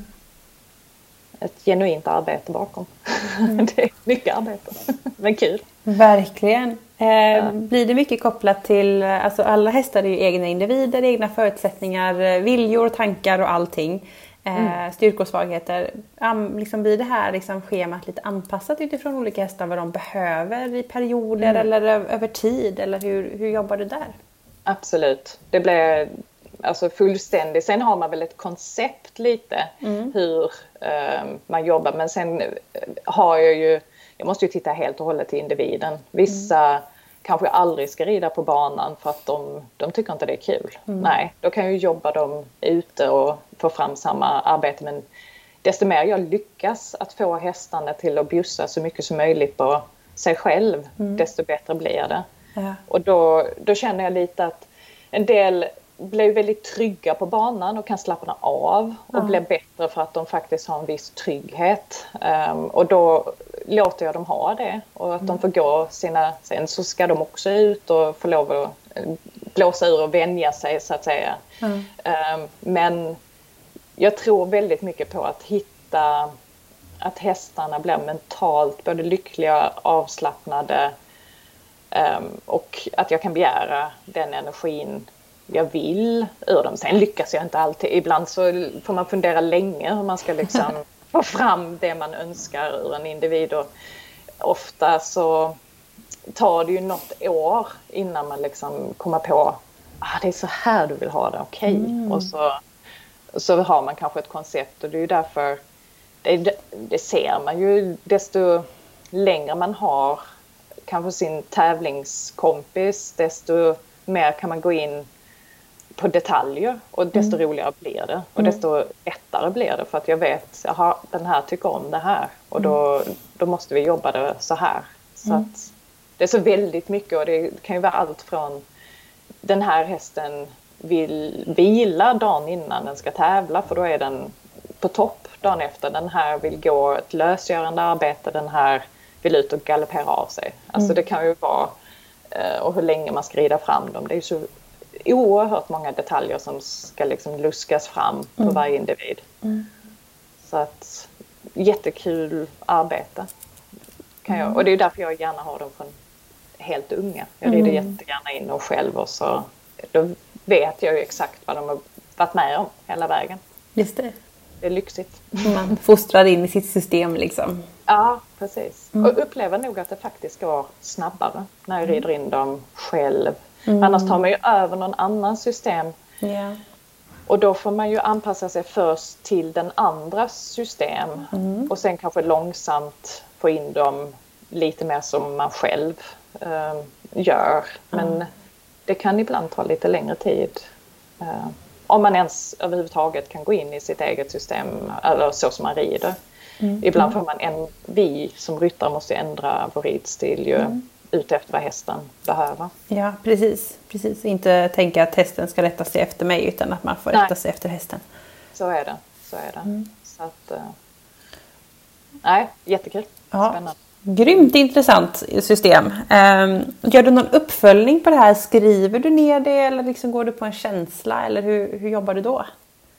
ett genuint arbete bakom. Mm. det är mycket arbete, men kul. Verkligen. Eh, ja. Blir det mycket kopplat till, alltså alla hästar är ju egna individer, egna förutsättningar, viljor, tankar och allting. Mm. Eh, styrkor och svagheter. Liksom blir det här liksom schemat lite anpassat utifrån olika hästar vad de behöver i perioder mm. eller över tid? Eller hur, hur jobbar du där? Absolut. Det blir alltså fullständigt. Sen har man väl ett koncept lite mm. hur uh, man jobbar men sen har jag ju, jag måste ju titta helt och hållet till individen. Vissa mm kanske aldrig ska rida på banan för att de, de tycker inte det är kul. Mm. Nej, då kan jag jobba dem ute och få fram samma arbete men desto mer jag lyckas att få hästarna till att bjussa så mycket som möjligt på sig själv, mm. desto bättre blir det. Ja. Och då, då känner jag lite att en del blir väldigt trygga på banan och kan slappna av och ja. blir bättre för att de faktiskt har en viss trygghet. Um, och då låter jag dem ha det och att mm. de får gå sina... Sen så ska de också ut och få lov att eh, blåsa ur och vänja sig så att säga. Mm. Um, men jag tror väldigt mycket på att hitta att hästarna blir mentalt både lyckliga, avslappnade um, och att jag kan begära den energin jag vill ur dem. Sen lyckas jag inte alltid. Ibland så får man fundera länge hur man ska liksom få fram det man önskar ur en individ. Och ofta så tar det ju något år innan man liksom kommer på ah, det är så här du vill ha det, okej. Okay. Mm. Och så, så har man kanske ett koncept och det är ju därför det, det ser man ju desto längre man har kanske sin tävlingskompis desto mer kan man gå in på detaljer och desto mm. roligare blir det och mm. desto lättare blir det för att jag vet att den här tycker om det här och då, mm. då måste vi jobba det så här. Så mm. att det är så väldigt mycket och det kan ju vara allt från den här hästen vill vila dagen innan den ska tävla för då är den på topp dagen efter. Den här vill gå ett lösgörande arbete, den här vill ut och galoppera av sig. Alltså mm. det kan ju vara eh, och hur länge man ska rida fram dem. Det är så oerhört många detaljer som ska liksom luskas fram på mm. varje individ. Mm. Så att jättekul arbete. Kan jag, mm. och det är därför jag gärna har dem från helt unga. Jag rider mm. jättegärna in och själv och så då vet jag ju exakt vad de har varit med om hela vägen. Just det. Det är lyxigt. Man fostrar in i sitt system liksom. Ja, precis. Mm. Och upplever nog att det faktiskt går snabbare när jag mm. rider in dem själv Mm. Annars tar man ju över någon annans system. Yeah. Och då får man ju anpassa sig först till den andras system mm. och sen kanske långsamt få in dem lite mer som man själv eh, gör. Men mm. det kan ibland ta lite längre tid. Eh, om man ens överhuvudtaget kan gå in i sitt eget system eller så som man rider. Mm. Ibland får man en, vi som ryttare måste ändra vår ridstil ju. Ute efter vad hästen behöver. Ja, precis. precis. Inte tänka att hästen ska rätta sig efter mig utan att man får nej. rätta sig efter hästen. Så är det. Så är det. Mm. Så att, uh, nej, jättekul. Ja. Spännande. Grymt intressant system. Um, gör du någon uppföljning på det här? Skriver du ner det eller liksom går du på en känsla? Eller hur, hur jobbar du då?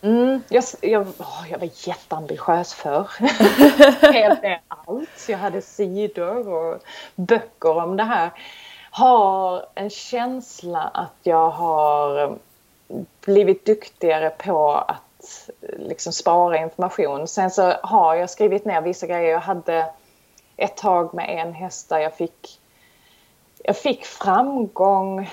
Mm, jag, jag, oh, jag var jätteambitiös förr. Helt ner allt. Jag hade sidor och böcker om det här. Har en känsla att jag har blivit duktigare på att liksom spara information. Sen så har jag skrivit ner vissa grejer. Jag hade ett tag med en häst där jag fick, jag fick framgång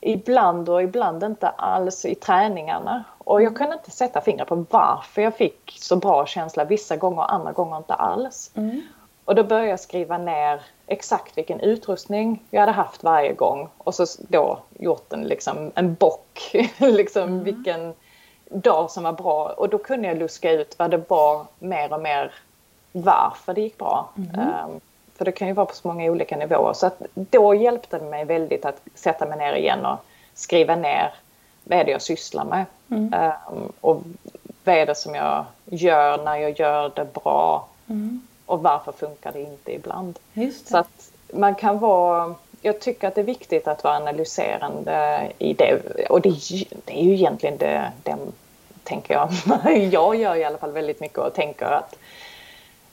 ibland och ibland inte alls i träningarna. Och jag kunde inte sätta fingret på varför jag fick så bra känsla vissa gånger och andra gånger inte alls. Mm. Och då började jag skriva ner exakt vilken utrustning jag hade haft varje gång och så då gjort en, liksom, en bock, liksom mm. vilken dag som var bra. Och då kunde jag luska ut vad det var mer och mer varför det gick bra. Mm. Um, för det kan ju vara på så många olika nivåer. Så att då hjälpte det mig väldigt att sätta mig ner igen och skriva ner vad är det jag sysslar med. Mm. Um, och vad är det som jag gör när jag gör det bra. Mm. Och varför funkar det inte ibland. Det. Så att man kan vara jag tycker att det är viktigt att vara analyserande i det. Och det, det är ju egentligen det, det tänker jag. jag gör i alla fall väldigt mycket och tänker att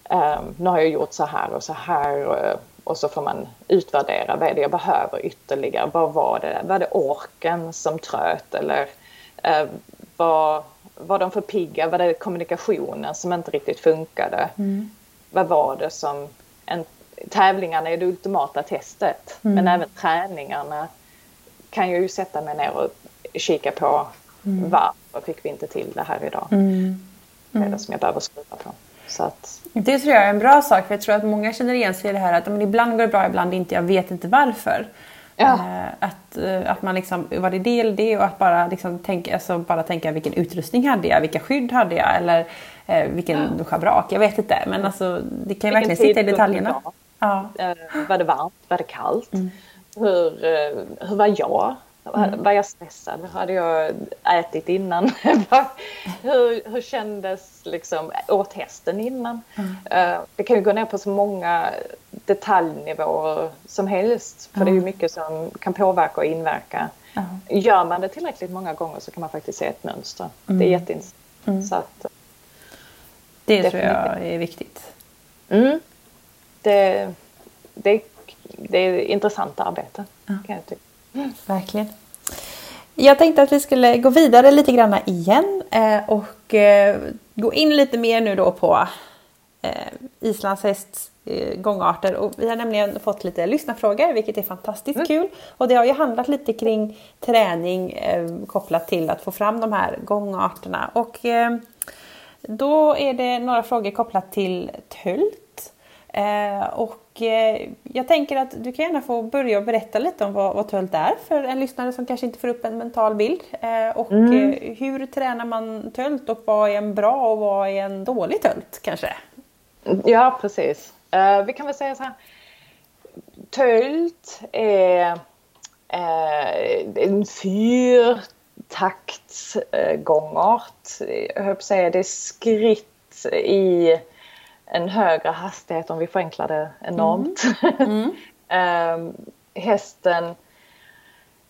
Um, nu har jag gjort så här och så här och, och så får man utvärdera vad är det jag behöver ytterligare. Vad var det? Var det orken som tröt eller uh, var, var de för pigga? Var det kommunikationen som inte riktigt funkade? Mm. Vad var det som... En, tävlingarna är det ultimata testet mm. men även träningarna kan jag ju sätta mig ner och kika på mm. varför fick vi inte till det här idag? Mm. Vad är det som jag behöver skruva på? Så att... Det tror jag är en bra sak för jag tror att många känner igen sig i det här att men ibland går det bra, ibland inte. Jag vet inte varför. Ja. Eh, att, eh, att man liksom, var det det eller det och att bara, liksom tänka, alltså bara tänka vilken utrustning hade jag, vilka skydd hade jag eller eh, vilken ja. schabrak, jag vet inte. Men alltså, det kan ju verkligen sitta i detaljerna. Ja. Eh, var det varmt, var det kallt? Mm. Hur, hur var jag? Mm. Var jag stressad? Hade jag ätit innan? hur, hur kändes liksom, åt hästen innan? Mm. Det kan ju gå ner på så många detaljnivåer som helst. För mm. det är ju mycket som kan påverka och inverka. Mm. Gör man det tillräckligt många gånger så kan man faktiskt se ett mönster. Det är mm. jätteintressant. Mm. Så att, det definitivt. tror jag är viktigt. Mm. Det, det, det är intressant arbete. Kan jag tycka. Verkligen. Jag tänkte att vi skulle gå vidare lite grann igen eh, och eh, gå in lite mer nu då på eh, islandshästs gångarter. Och vi har nämligen fått lite lyssnarfrågor vilket är fantastiskt mm. kul. Och det har ju handlat lite kring träning kopplat till att få fram de här gångarterna. Och då är det några frågor kopplat till tölt. och Eh, jag tänker att du kan gärna få börja och berätta lite om vad, vad tölt är för en lyssnare som kanske inte får upp en mental bild. Eh, och mm. Eh, hur tränar man tölt och vad är en bra och vad är en dålig tölt kanske? Ja precis. vi kan väl säga så här. Tölt är en fyrtaktsgångart. Jag höll säga det är skritt i en högre hastighet om vi förenklar det enormt. Mm. Mm. um, hästen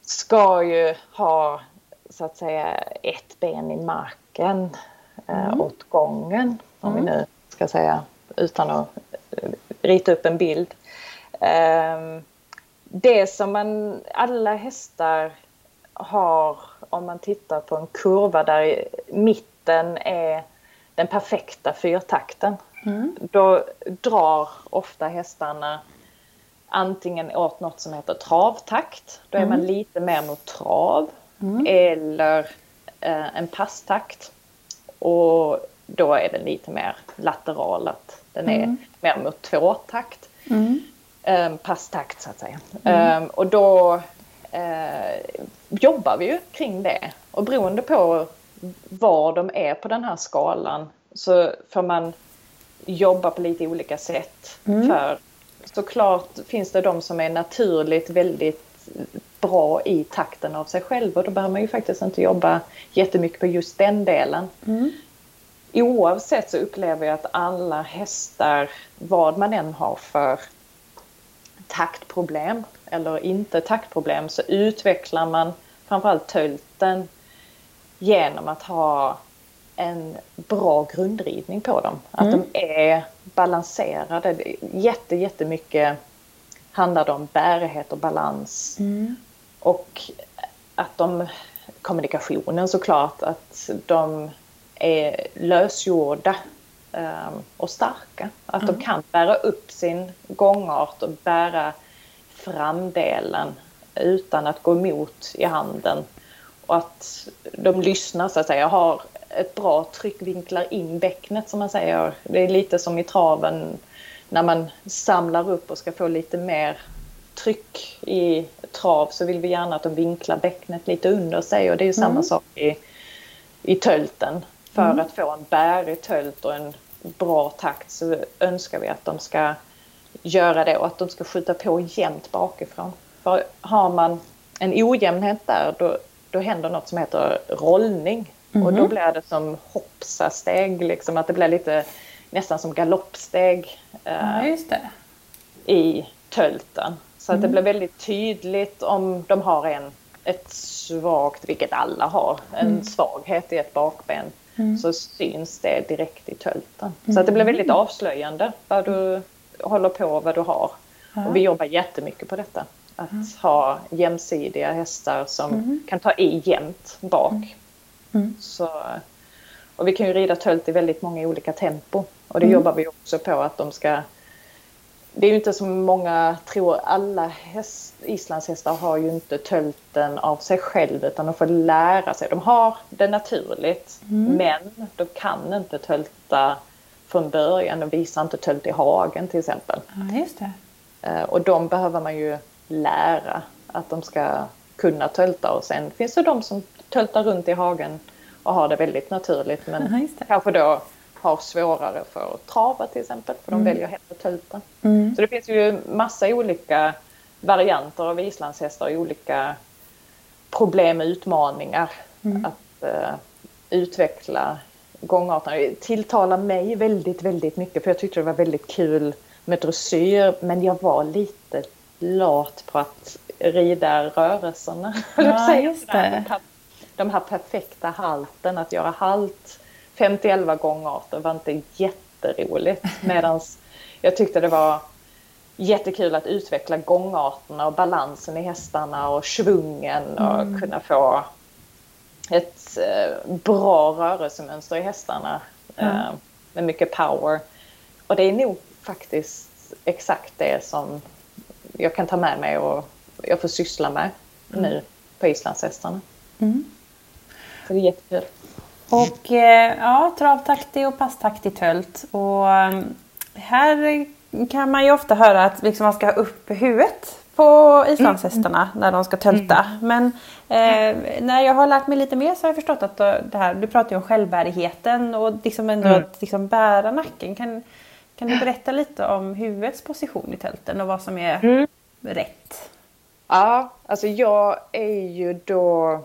ska ju ha så att säga ett ben i marken uh, mm. åt gången om vi mm. nu ska säga utan att uh, rita upp en bild. Um, det som man, alla hästar har om man tittar på en kurva där mitten är den perfekta fyrtakten. Mm. Då drar ofta hästarna antingen åt något som heter travtakt. Då är mm. man lite mer mot trav. Mm. Eller eh, en passtakt. Och då är den lite mer lateral. Att den är mm. mer mot tvåtakt. Mm. Eh, passtakt så att säga. Mm. Eh, och då eh, jobbar vi ju kring det. Och beroende på var de är på den här skalan så får man jobba på lite olika sätt. Mm. För såklart finns det de som är naturligt väldigt bra i takten av sig själv och då behöver man ju faktiskt inte jobba jättemycket på just den delen. Mm. Oavsett så upplever jag att alla hästar, vad man än har för taktproblem eller inte taktproblem, så utvecklar man framförallt tölten genom att ha en bra grundridning på dem. Att mm. de är balanserade. Jätte, jättemycket handlar det om bärighet och balans. Mm. Och att de, kommunikationen såklart, att de är lösgjorda um, och starka. Att mm. de kan bära upp sin gångart och bära framdelen utan att gå emot i handen. Och att de lyssnar så att säga, har ett bra tryck vinklar in bäcknet som man säger. Det är lite som i traven när man samlar upp och ska få lite mer tryck i trav så vill vi gärna att de vinklar bäcknet lite under sig och det är samma mm. sak i, i tölten. För mm. att få en bärig tölt och en bra takt så önskar vi att de ska göra det och att de ska skjuta på jämnt bakifrån. För har man en ojämnhet där då, då händer något som heter rollning. Mm. Och då mhm. blir det som hoppsasteg, liksom att det blir lite nästan som galoppsteg eh, ja, i tölten. Så mm. att det mm. blir väldigt tydligt om de har en, ett svagt, vilket alla har, en mm. svaghet i ett bakben. Mm. så syns det direkt i tölten. Så att det blir väldigt avslöjande vad du håller på och vad du har. Och vi jobbar jättemycket på detta. Att mm. ha jämsidiga hästar som mm. kan ta i jämnt bak. Mm. mm. Så, och vi kan ju rida tölt i väldigt många olika tempo. Och det mm. jobbar vi också på att de ska... Det är ju inte som många tror, alla häst, islandshästar har ju inte tölten av sig själv utan de får lära sig. De har det naturligt mm. men de kan inte tölta från början. De visar inte tölt i hagen till exempel. Ja, just det. Eh, och de behöver man ju lära att de ska kunna tölta och sen finns det de som töltar runt i hagen och har det väldigt naturligt men kanske då har svårare för att trava till exempel för de mm. väljer hellre tölta. Mm. Så det finns ju massa olika varianter av islandshästar och olika problem och utmaningar mm. att uh, utveckla gångarterna. Det tilltalar mig väldigt, väldigt mycket för jag tyckte det var väldigt kul med dressyr men jag var lite lat på att rida rörelserna. Ja, just det. De här perfekta halten, att göra halt 50-11 gångarter var inte jätteroligt. Medan jag tyckte det var jättekul att utveckla gångarterna och balansen i hästarna och svungen och mm. kunna få ett eh, bra rörelsemönster i hästarna mm. med mycket power. Och det är nog faktiskt exakt det som jag kan ta med mig och jag får syssla med mm. nu på islandshästarna. Mm. Så det är jättekul. Och eh, ja, travtaktig och passtaktig tölt. Och mm, här kan man ju ofta höra att liksom man ska ha upp huvudet på islandshästarna mm. när de ska tölta. Mm. Men eh, när jag har lärt mig lite mer så har jag förstått att det här, du pratar ju om självbärigheten och liksom ändå mm. att liksom bära nacken. Kan, kan du berätta lite om huvudets position i tälten och vad som är mm. rätt? Ja, alltså jag är ju då...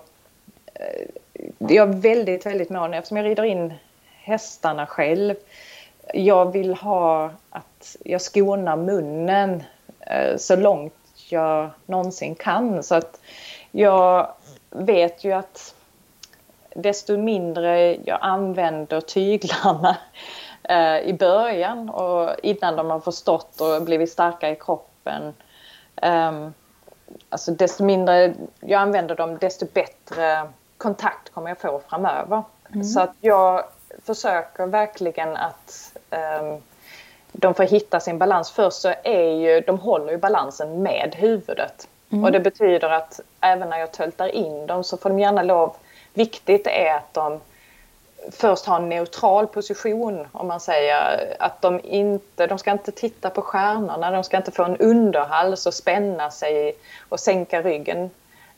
Jag är väldigt, väldigt mån eftersom jag rider in hästarna själv. Jag vill ha att jag skonar munnen eh, så långt jag någonsin kan. Så att jag vet ju att desto mindre jag använder tyglarna eh, i början och innan de har förstått och blivit starka i kroppen. Ehm, alltså desto mindre jag använder dem desto bättre kontakt kommer jag få framöver. Mm. Så att jag försöker verkligen att eh, de får hitta sin balans. Först så är ju, de håller ju balansen med huvudet. Mm. Och det betyder att även när jag töltar in dem så får de gärna lov, viktigt är att de först ha en neutral position om man säger att de inte, de ska inte titta på stjärnorna, de ska inte få en underhals och spänna sig och sänka ryggen.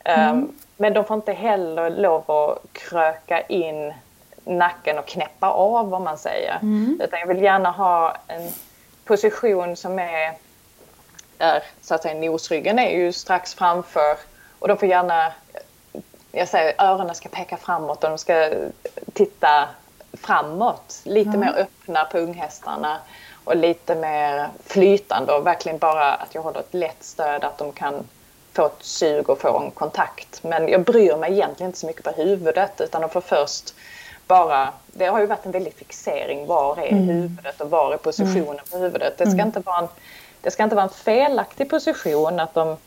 Mm. Um, men de får inte heller lov att kröka in nacken och knäppa av om man säger. Mm. Utan jag vill gärna ha en position som är där så att säga nosryggen är ju strax framför och de får gärna jag säger öronen ska peka framåt och de ska titta framåt. Lite mm. mer öppna på unghästarna och lite mer flytande och verkligen bara att jag håller ett lätt stöd att de kan få ett sug och få en kontakt. Men jag bryr mig egentligen inte så mycket på huvudet utan de får först bara, det har ju varit en väldig fixering, var är mm. huvudet och var är positionen mm. på huvudet. Det ska, mm. inte vara en, det ska inte vara en felaktig position att, de,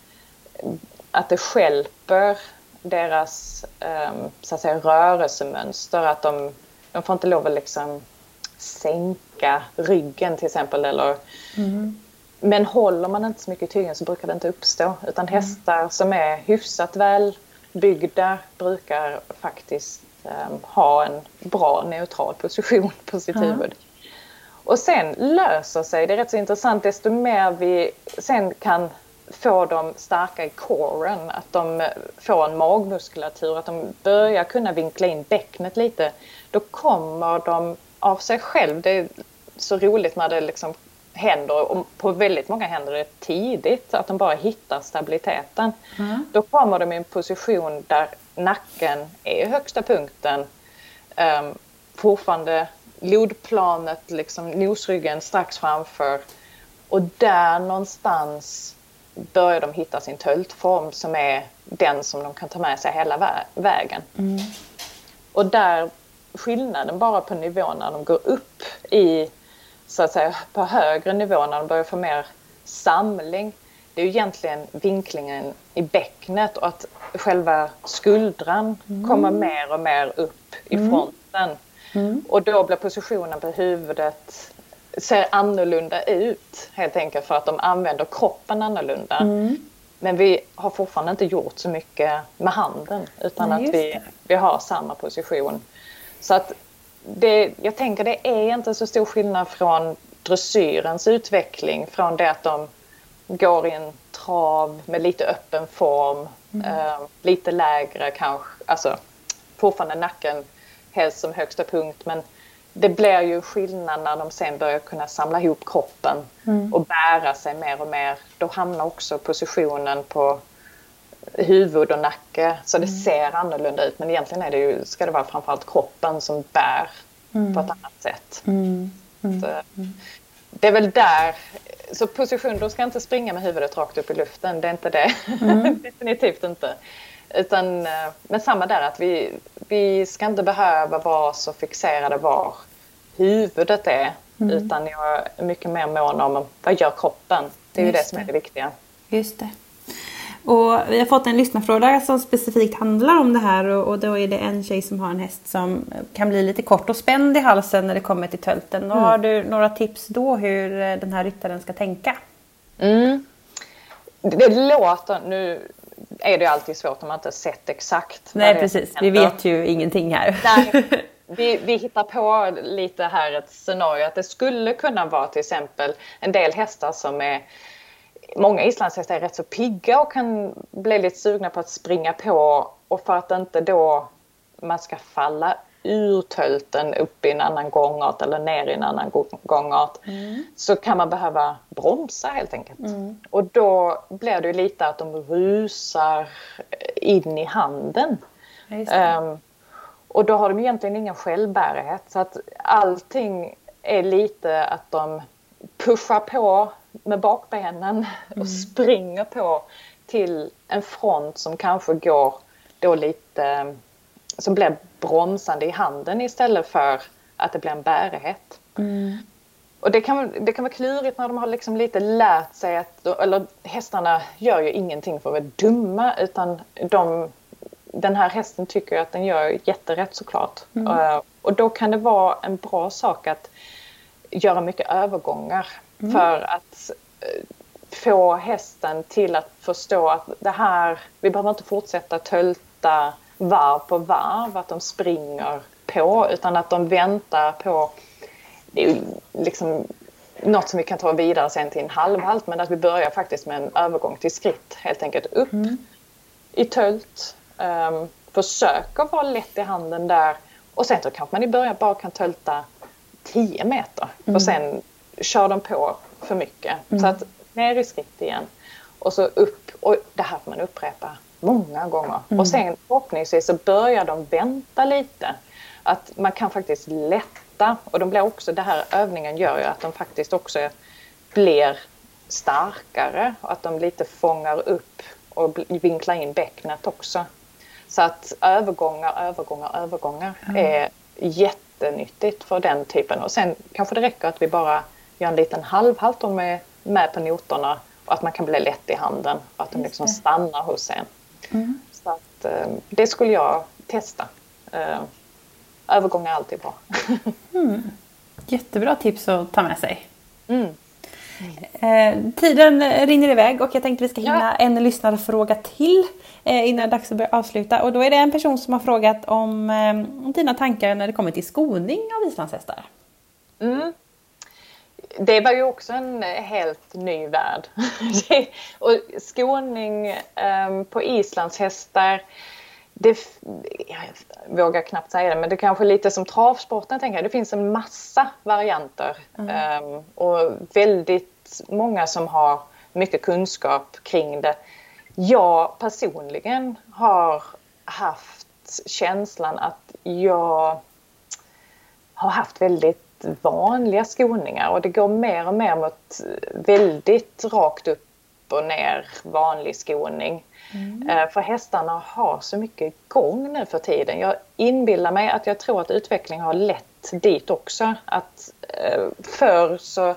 att det skälper deras um, så att säga, rörelsemönster. Att de, de får inte lov att liksom sänka ryggen till exempel. Eller, mm. Men håller man inte så mycket i tygen så brukar det inte uppstå. Utan mm. hästar som är hyfsat välbyggda brukar faktiskt um, ha en bra neutral position på sitt mm. huvud. Och sen löser sig, det är rätt så intressant, desto mer vi sen kan få dem starka i coren, att de får en magmuskulatur, att de börjar kunna vinkla in bäcknet lite, då kommer de av sig själv. Det är så roligt när det liksom händer, och på väldigt många händer det tidigt, att de bara hittar stabiliteten. Mm. Då kommer de i en position där nacken är högsta punkten, um, fortfarande lodplanet, liksom nosryggen strax framför och där någonstans börjar de hitta sin töltform som är den som de kan ta med sig hela vä vägen. Mm. Och där skillnaden bara på nivån när de går upp i, så att säga, på högre nivå när de börjar få mer samling. Det är ju egentligen vinklingen i bäcknet och att själva skuldran mm. kommer mer och mer upp i mm. fronten. Mm. Och då blir positionen på huvudet ser annorlunda ut helt enkelt för att de använder kroppen annorlunda. Mm. Men vi har fortfarande inte gjort så mycket med handen utan Nej, att vi, vi har samma position. Så att det, jag tänker det är inte så stor skillnad från dressyrens utveckling från det att de går i en trav med lite öppen form, mm. eh, lite lägre kanske, alltså fortfarande nacken helst som högsta punkt men det blir ju skillnad när de sen börjar kunna samla ihop kroppen mm. och bära sig mer och mer. Då hamnar också positionen på huvud och nacke så det mm. ser annorlunda ut men egentligen är det ju, ska det vara framförallt kroppen som bär mm. på ett annat sätt. Mm. Mm. Så, mm. det är väl där, så position, de ska inte springa med huvudet rakt upp i luften, det är inte det. Definitivt inte. Utan, eh, men samma där att vi, vi ska inte behöva vara så fixerade var huvudet är. Mm. Utan jag är mycket mer mån om vad gör kroppen. Det är Just ju det som är det viktiga. Just det. Och vi har fått en lyssnarfråga som specifikt handlar om det här och, och då är det en tjej som har en häst som kan bli lite kort och spänd i halsen när det kommer till tölten. Mm. Har du några tips då hur eh, den här ryttaren ska tänka? Mm. Det låter, nu är det alltid svårt om man inte sett exakt. Nej precis, vi vet ju ingenting här. Nej, vi, vi hittar på lite här ett scenario att det skulle kunna vara till exempel en del hästar som är Många islandshästar är rätt så pigga och kan bli lite sugna på att springa på och för att inte då man ska falla ur tölten upp i en annan gångart eller ner i en annan gångart mm. så kan man behöva bromsa helt enkelt. Mm. Och då blir det lite att de rusar in i handen. Um, och då har de egentligen ingen självbärighet så att allting är lite att de pushar på med bakbenen mm. och springer på till en front som kanske går då lite som blir bromsande i handen istället för att det blir en bärighet. Mm. Och det kan, det kan vara klurigt när de har liksom lite lärt sig att, eller hästarna gör ju ingenting för att vara dumma utan de, den här hästen tycker att den gör jätterätt såklart. Mm. Uh, och då kan det vara en bra sak att göra mycket övergångar mm. för att uh, få hästen till att förstå att det här, vi behöver inte fortsätta tölta varv på varv, att de springer på utan att de väntar på det är liksom något som vi kan ta vidare sen till en halvhalt men att vi börjar faktiskt med en övergång till skritt helt enkelt upp mm. i tölt. Um, försöker vara lätt i handen där och sen så kanske man i början bara kan tölta 10 meter mm. och sen kör de på för mycket. Mm. Så att ner i skritt igen och så upp och det här får man upprepa många gånger. Mm. Och sen förhoppningsvis så börjar de vänta lite. Att man kan faktiskt lätta och de blir också, det här övningen gör ju att de faktiskt också blir starkare och att de lite fångar upp och vinklar in bäcknet också. Så att övergångar, övergångar, övergångar mm. är jättenyttigt för den typen. Och sen kanske det räcker att vi bara gör en liten halvhalt och är med på noterna och att man kan bli lätt i handen och att de liksom stannar hos en. Mm. Så att, eh, det skulle jag testa. Eh, övergång är alltid bra. mm. Jättebra tips att ta med sig. Mm. Eh, tiden rinner iväg och jag tänkte vi ska hinna ja. en lyssnarfråga till eh, innan det är dags att börja avsluta. Och då är det en person som har frågat om eh, dina tankar när det kommer till skoning av islandshästar. Mm det var ju också en helt ny värld. och skoning um, på islandshästar, det, jag vågar knappt säga det, men det är kanske lite som travsporten tänker jag. Det finns en massa varianter mm. um, och väldigt många som har mycket kunskap kring det. Jag personligen har haft känslan att jag har haft väldigt vanliga skoningar och det går mer och mer mot väldigt rakt upp och ner vanlig skoning. Mm. Eh, för hästarna har så mycket gång nu för tiden. Jag inbillar mig att jag tror att utvecklingen har lett dit också. Att eh, förr så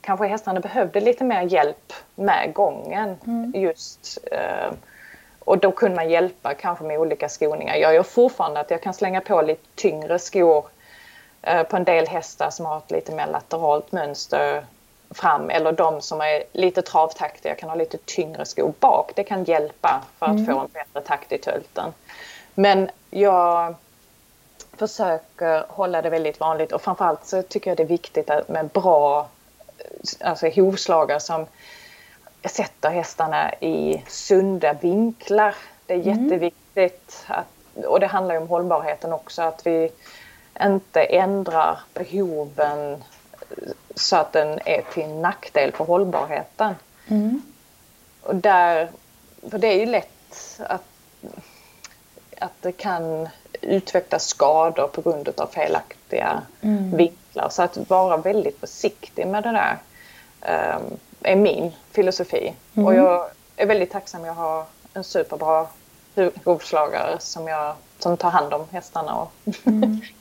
kanske hästarna behövde lite mer hjälp med gången. Mm. Just, eh, och då kunde man hjälpa kanske med olika skoningar. Jag gör fortfarande att jag kan slänga på lite tyngre skor på en del hästar som har ett lite mer lateralt mönster fram eller de som är lite travtaktiga kan ha lite tyngre skor bak. Det kan hjälpa för att mm. få en bättre takt i tölten. Men jag försöker hålla det väldigt vanligt och framförallt så tycker jag det är viktigt med bra alltså hovslagare som sätter hästarna i sunda vinklar. Det är mm. jätteviktigt att, och det handlar ju om hållbarheten också att vi inte ändrar behoven så att den är till nackdel för hållbarheten. Mm. Och där, för det är ju lätt att, att det kan utvecklas skador på grund av felaktiga mm. vinklar. Så att vara väldigt försiktig med det där um, är min filosofi. Mm. Och jag är väldigt tacksam. Jag har en superbra hovslagare som, som tar hand om hästarna. Och mm.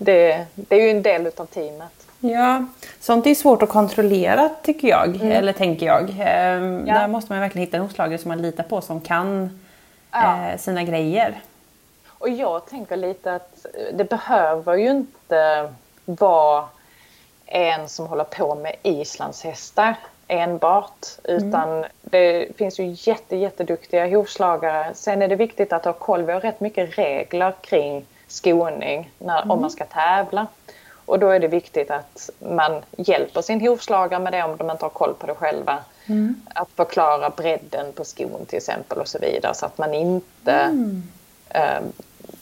det, det är ju en del av teamet. Ja, sånt är svårt att kontrollera tycker jag, mm. eller tänker jag. Ehm, ja. Där måste man verkligen hitta en hovslagare som man litar på som kan ja. eh, sina grejer. Och jag tänker lite att det behöver ju inte vara en som håller på med islandshästar enbart. Utan mm. det finns ju jätte, jätteduktiga hovslagare. Sen är det viktigt att ha koll. Vi har rätt mycket regler kring skoning när, mm. om man ska tävla. Och då är det viktigt att man hjälper sin hovslagare med det om de inte har koll på det själva. Mm. Att förklara bredden på skon till exempel och så vidare så att man inte mm. eh,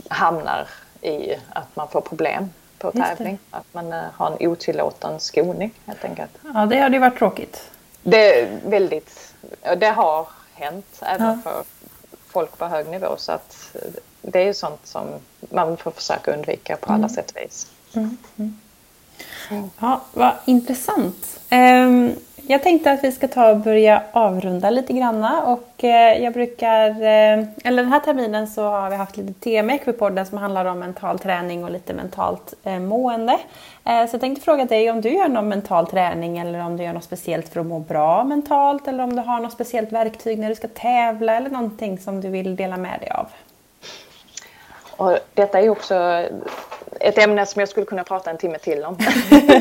hamnar i att man får problem på tävling. Att man eh, har en otillåten skoning helt enkelt. Ja, det hade ju varit tråkigt. Det är väldigt, det har hänt även ja. för folk på hög nivå så att det är sånt som man får försöka undvika på alla mm. sätt och vis. Mm. Mm. Ja, vad intressant. Um, jag tänkte att vi ska ta och börja avrunda lite granna och eh, jag brukar, eh, eller den här terminen så har vi haft lite tema i Equipodden som handlar om mental träning och lite mentalt eh, mående. Så jag tänkte fråga dig om du gör någon mental träning eller om du gör något speciellt för att må bra mentalt eller om du har något speciellt verktyg när du ska tävla eller någonting som du vill dela med dig av. Och detta är också ett ämne som jag skulle kunna prata en timme till om.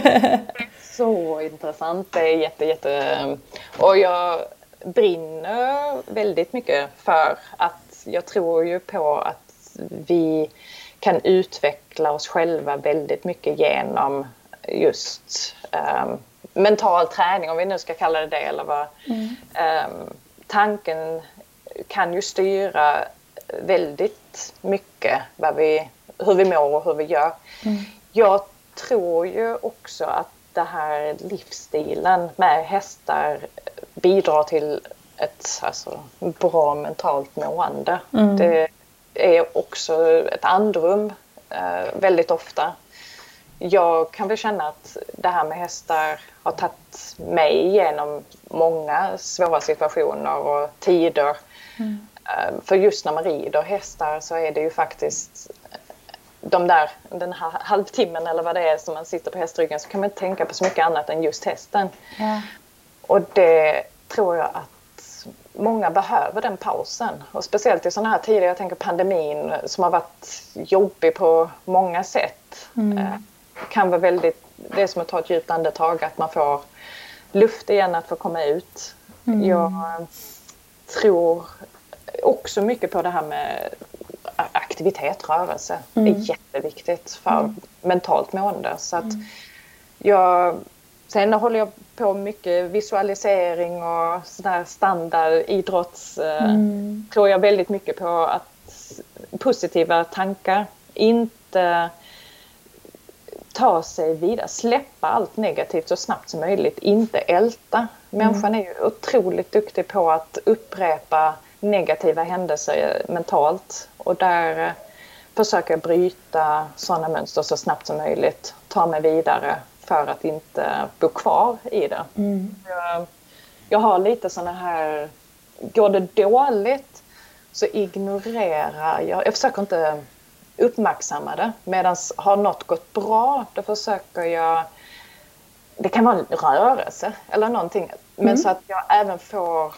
så intressant. Det är jätte, jätte... Och jag brinner väldigt mycket för att jag tror ju på att vi kan utveckla oss själva väldigt mycket genom just um, mental träning, om vi nu ska kalla det det. Eller vad. Mm. Um, tanken kan ju styra väldigt mycket vad vi, hur vi mår och hur vi gör. Mm. Jag tror ju också att den här livsstilen med hästar bidrar till ett alltså, bra mentalt mående. Mm. Det är också ett andrum eh, väldigt ofta. Jag kan väl känna att det här med hästar har tagit mig igenom många svåra situationer och tider. Mm. Eh, för just när man rider hästar så är det ju faktiskt de där, den här halvtimmen eller vad det är som man sitter på hästryggen så kan man inte tänka på så mycket annat än just hästen. Ja. Och det tror jag att många behöver den pausen. Och speciellt i sådana här tider, jag tänker pandemin som har varit jobbig på många sätt. Mm. Eh, kan vara väldigt, det är som att ta ett djupt andetag, att man får luft igen att få komma ut. Mm. Jag tror också mycket på det här med aktivitet, rörelse. Mm. Är jätteviktigt för mm. mentalt mående. Så att mm. jag, sen håller jag på mycket visualisering och sådär standard idrotts. Eh, mm. tror jag väldigt mycket på att positiva tankar. Inte ta sig vidare, släppa allt negativt så snabbt som möjligt, inte älta. Människan mm. är ju otroligt duktig på att upprepa negativa händelser mentalt och där eh, försöker jag bryta sådana mönster så snabbt som möjligt, ta mig vidare för att inte bo kvar i det. Mm. Jag jag har lite såna här, går det dåligt så ignorerar jag, jag försöker inte uppmärksamma det. Medan har något gått bra då försöker jag, det kan vara en rörelse eller någonting, men mm. så att jag även får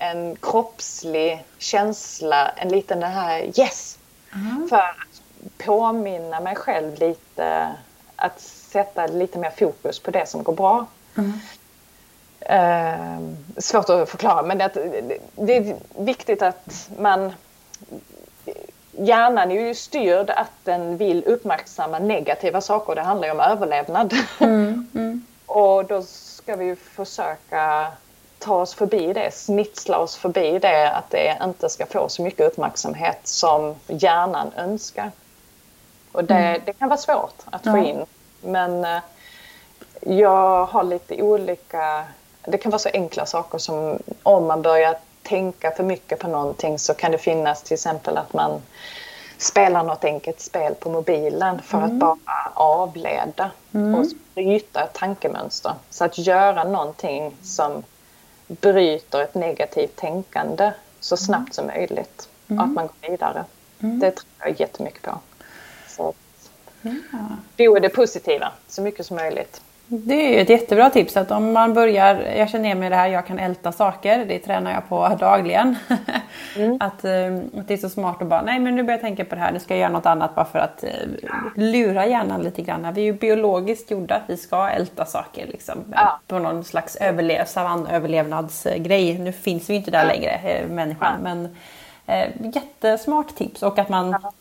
en kroppslig känsla, en liten den här yes! Mm. För att påminna mig själv lite, att sätta lite mer fokus på det som går bra. Mm. Eh, svårt att förklara men det, det, är viktigt att man Hjärnan är ju styrd att den vill uppmärksamma negativa saker. Det handlar ju om överlevnad. Mm, mm. och då ska vi försöka ta oss förbi det, snitsla oss förbi det, att det inte ska få så mycket uppmärksamhet som hjärnan önskar. Och det, mm. det kan vara svårt att ja. få in. Men eh, jag har lite olika... Det kan vara så enkla saker som om man börjar tänka för mycket på någonting så kan det finnas till exempel att man spelar något enkelt spel på mobilen för mm. att bara avleda mm. och bryta ett tankemönster. Så att göra någonting som bryter ett negativt tänkande så mm. snabbt som möjligt. Och att mm. man går vidare. Mm. Det tror jag jättemycket på. Så ja. Är det positiva så mycket som möjligt. Det är ju ett jättebra tips att om man börjar, jag känner mig det här, jag kan älta saker, det tränar jag på dagligen. Mm. att, eh, att, det är så smart att bara, nej men nu börjar jag tänka på det här, nu ska jag göra något annat bara för att uh, lura hjärnan lite grann. Vi är ju biologiskt gjorda att vi ska älta saker liksom, ja. på någon slags överlev, savannöverlevnadsgrej. Nu finns vi inte där längre, eh, människan, ja. men jättesmart tips och att man ja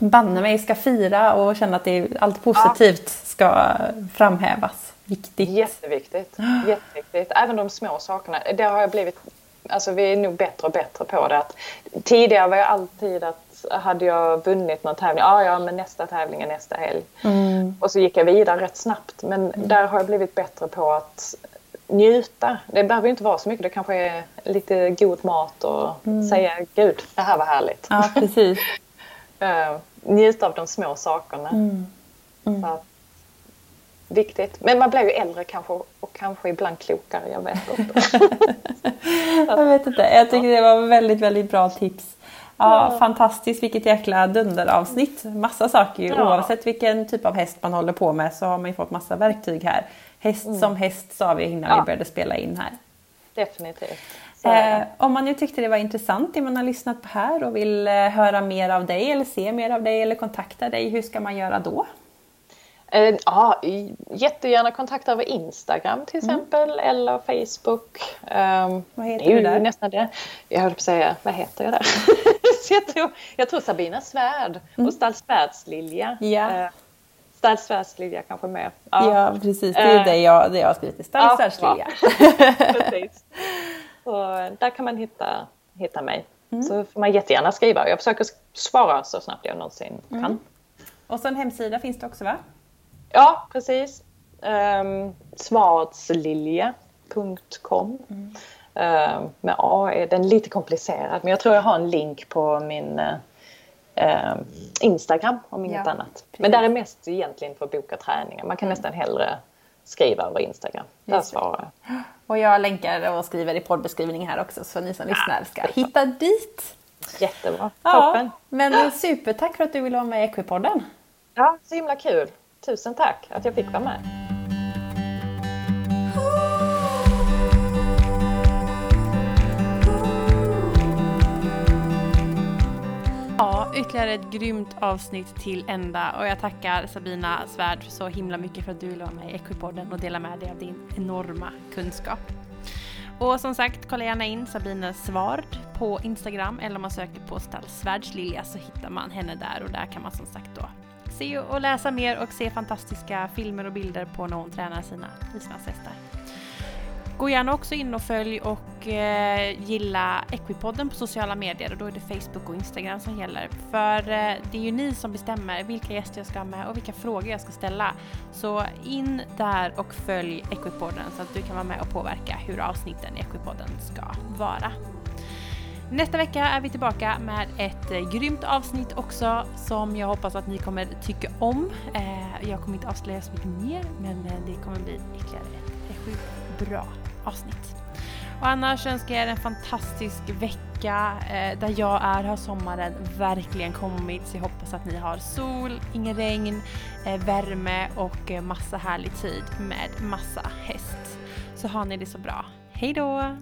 banne mig ska fira och känna att det allt positivt ska framhävas. Viktigt. Jätteviktigt. Jätteviktigt. Även de små sakerna. Det har jag blivit, alltså vi är nog bättre och bättre på det. Att tidigare var jag alltid att hade jag vunnit någon tävling, ja ja men nästa tävling är nästa helg. Mm. Och så gick jag vidare rätt snabbt. Men mm. där har jag blivit bättre på att njuta. Det behöver inte vara så mycket. Det kanske är lite god mat och mm. säga gud, det här var härligt. Ja, precis. uh, njuta av de små sakerna. Mm. Mm. Så att, viktigt. Men man blir ju äldre kanske och kanske ibland klokare. Jag vet inte. jag vet inte. Jag tycker det var väldigt, väldigt bra tips. Ja, ja. Fantastiskt, vilket jäkla dunderavsnitt. Massa saker ju. Ja. Oavsett vilken typ av häst man håller på med så har man ju fått massa verktyg här. Häst mm. som häst sa vi innan ja. vi började spela in här. Definitivt. Eh, om man nu tyckte det var intressant det man har lyssnat på här och vill eh, höra mer av dig eller se mer av dig eller kontakta dig, hur ska man göra då? Eh, ja, jättegärna kontakta över Instagram till mm. exempel mm. eller Facebook. Um, vad heter du där? Nästan det. Jag höll på att säga, vad heter jag där? jag, tror, jag tror Sabina Svärd mm. och Stallsvärldslilja. Ja. Uh, Stallsvärldslilja kanske mer. Ja. ja, precis. Det är uh, det, jag, det jag har skrivit. Stallsvärldslilja. Ja, Så där kan man hitta, hitta mig. Mm. Så får man jättegärna skriva. Jag försöker svara så snabbt jag någonsin mm. kan. Och så en hemsida finns det också va? Ja, precis. Um, Svartslilja.com mm. uh, Med A är den lite komplicerad men jag tror jag har en link på min uh, Instagram om inget ja, annat. Precis. Men där är mest egentligen för att boka träningar. Man kan mm. nästan hellre skriva över Instagram. Där svarar jag. Och jag länkar och skriver i poddbeskrivningen här också så ni som lyssnar ska hitta dit. Jättebra, toppen. men supertack för att du ville vara med i Equipodden. Ja, så himla kul. Tusen tack att jag fick vara med. Ytterligare ett grymt avsnitt till ända och jag tackar Sabina Svärd så himla mycket för att du låg vara med i Equipodden och dela med dig av din enorma kunskap. Och som sagt, kolla gärna in Sabine Svard på Instagram eller om man söker på Stall Svärdslilja så hittar man henne där och där kan man som sagt då se och läsa mer och se fantastiska filmer och bilder på när hon tränar sina islandshästar. Gå gärna också in och följ och eh, gilla Equipodden på sociala medier och då är det Facebook och Instagram som gäller. För eh, det är ju ni som bestämmer vilka gäster jag ska ha med och vilka frågor jag ska ställa. Så in där och följ Equipodden så att du kan vara med och påverka hur avsnitten i Equipodden ska vara. Nästa vecka är vi tillbaka med ett eh, grymt avsnitt också som jag hoppas att ni kommer tycka om. Eh, jag kommer inte avslöja så mycket mer men eh, det kommer bli ytterligare ett sjukt bra avsnitt. Och annars önskar jag er en fantastisk vecka. Eh, där jag är har sommaren verkligen kommit så jag hoppas att ni har sol, ingen regn, eh, värme och eh, massa härlig tid med massa häst. Så har ni det så bra. Hej då!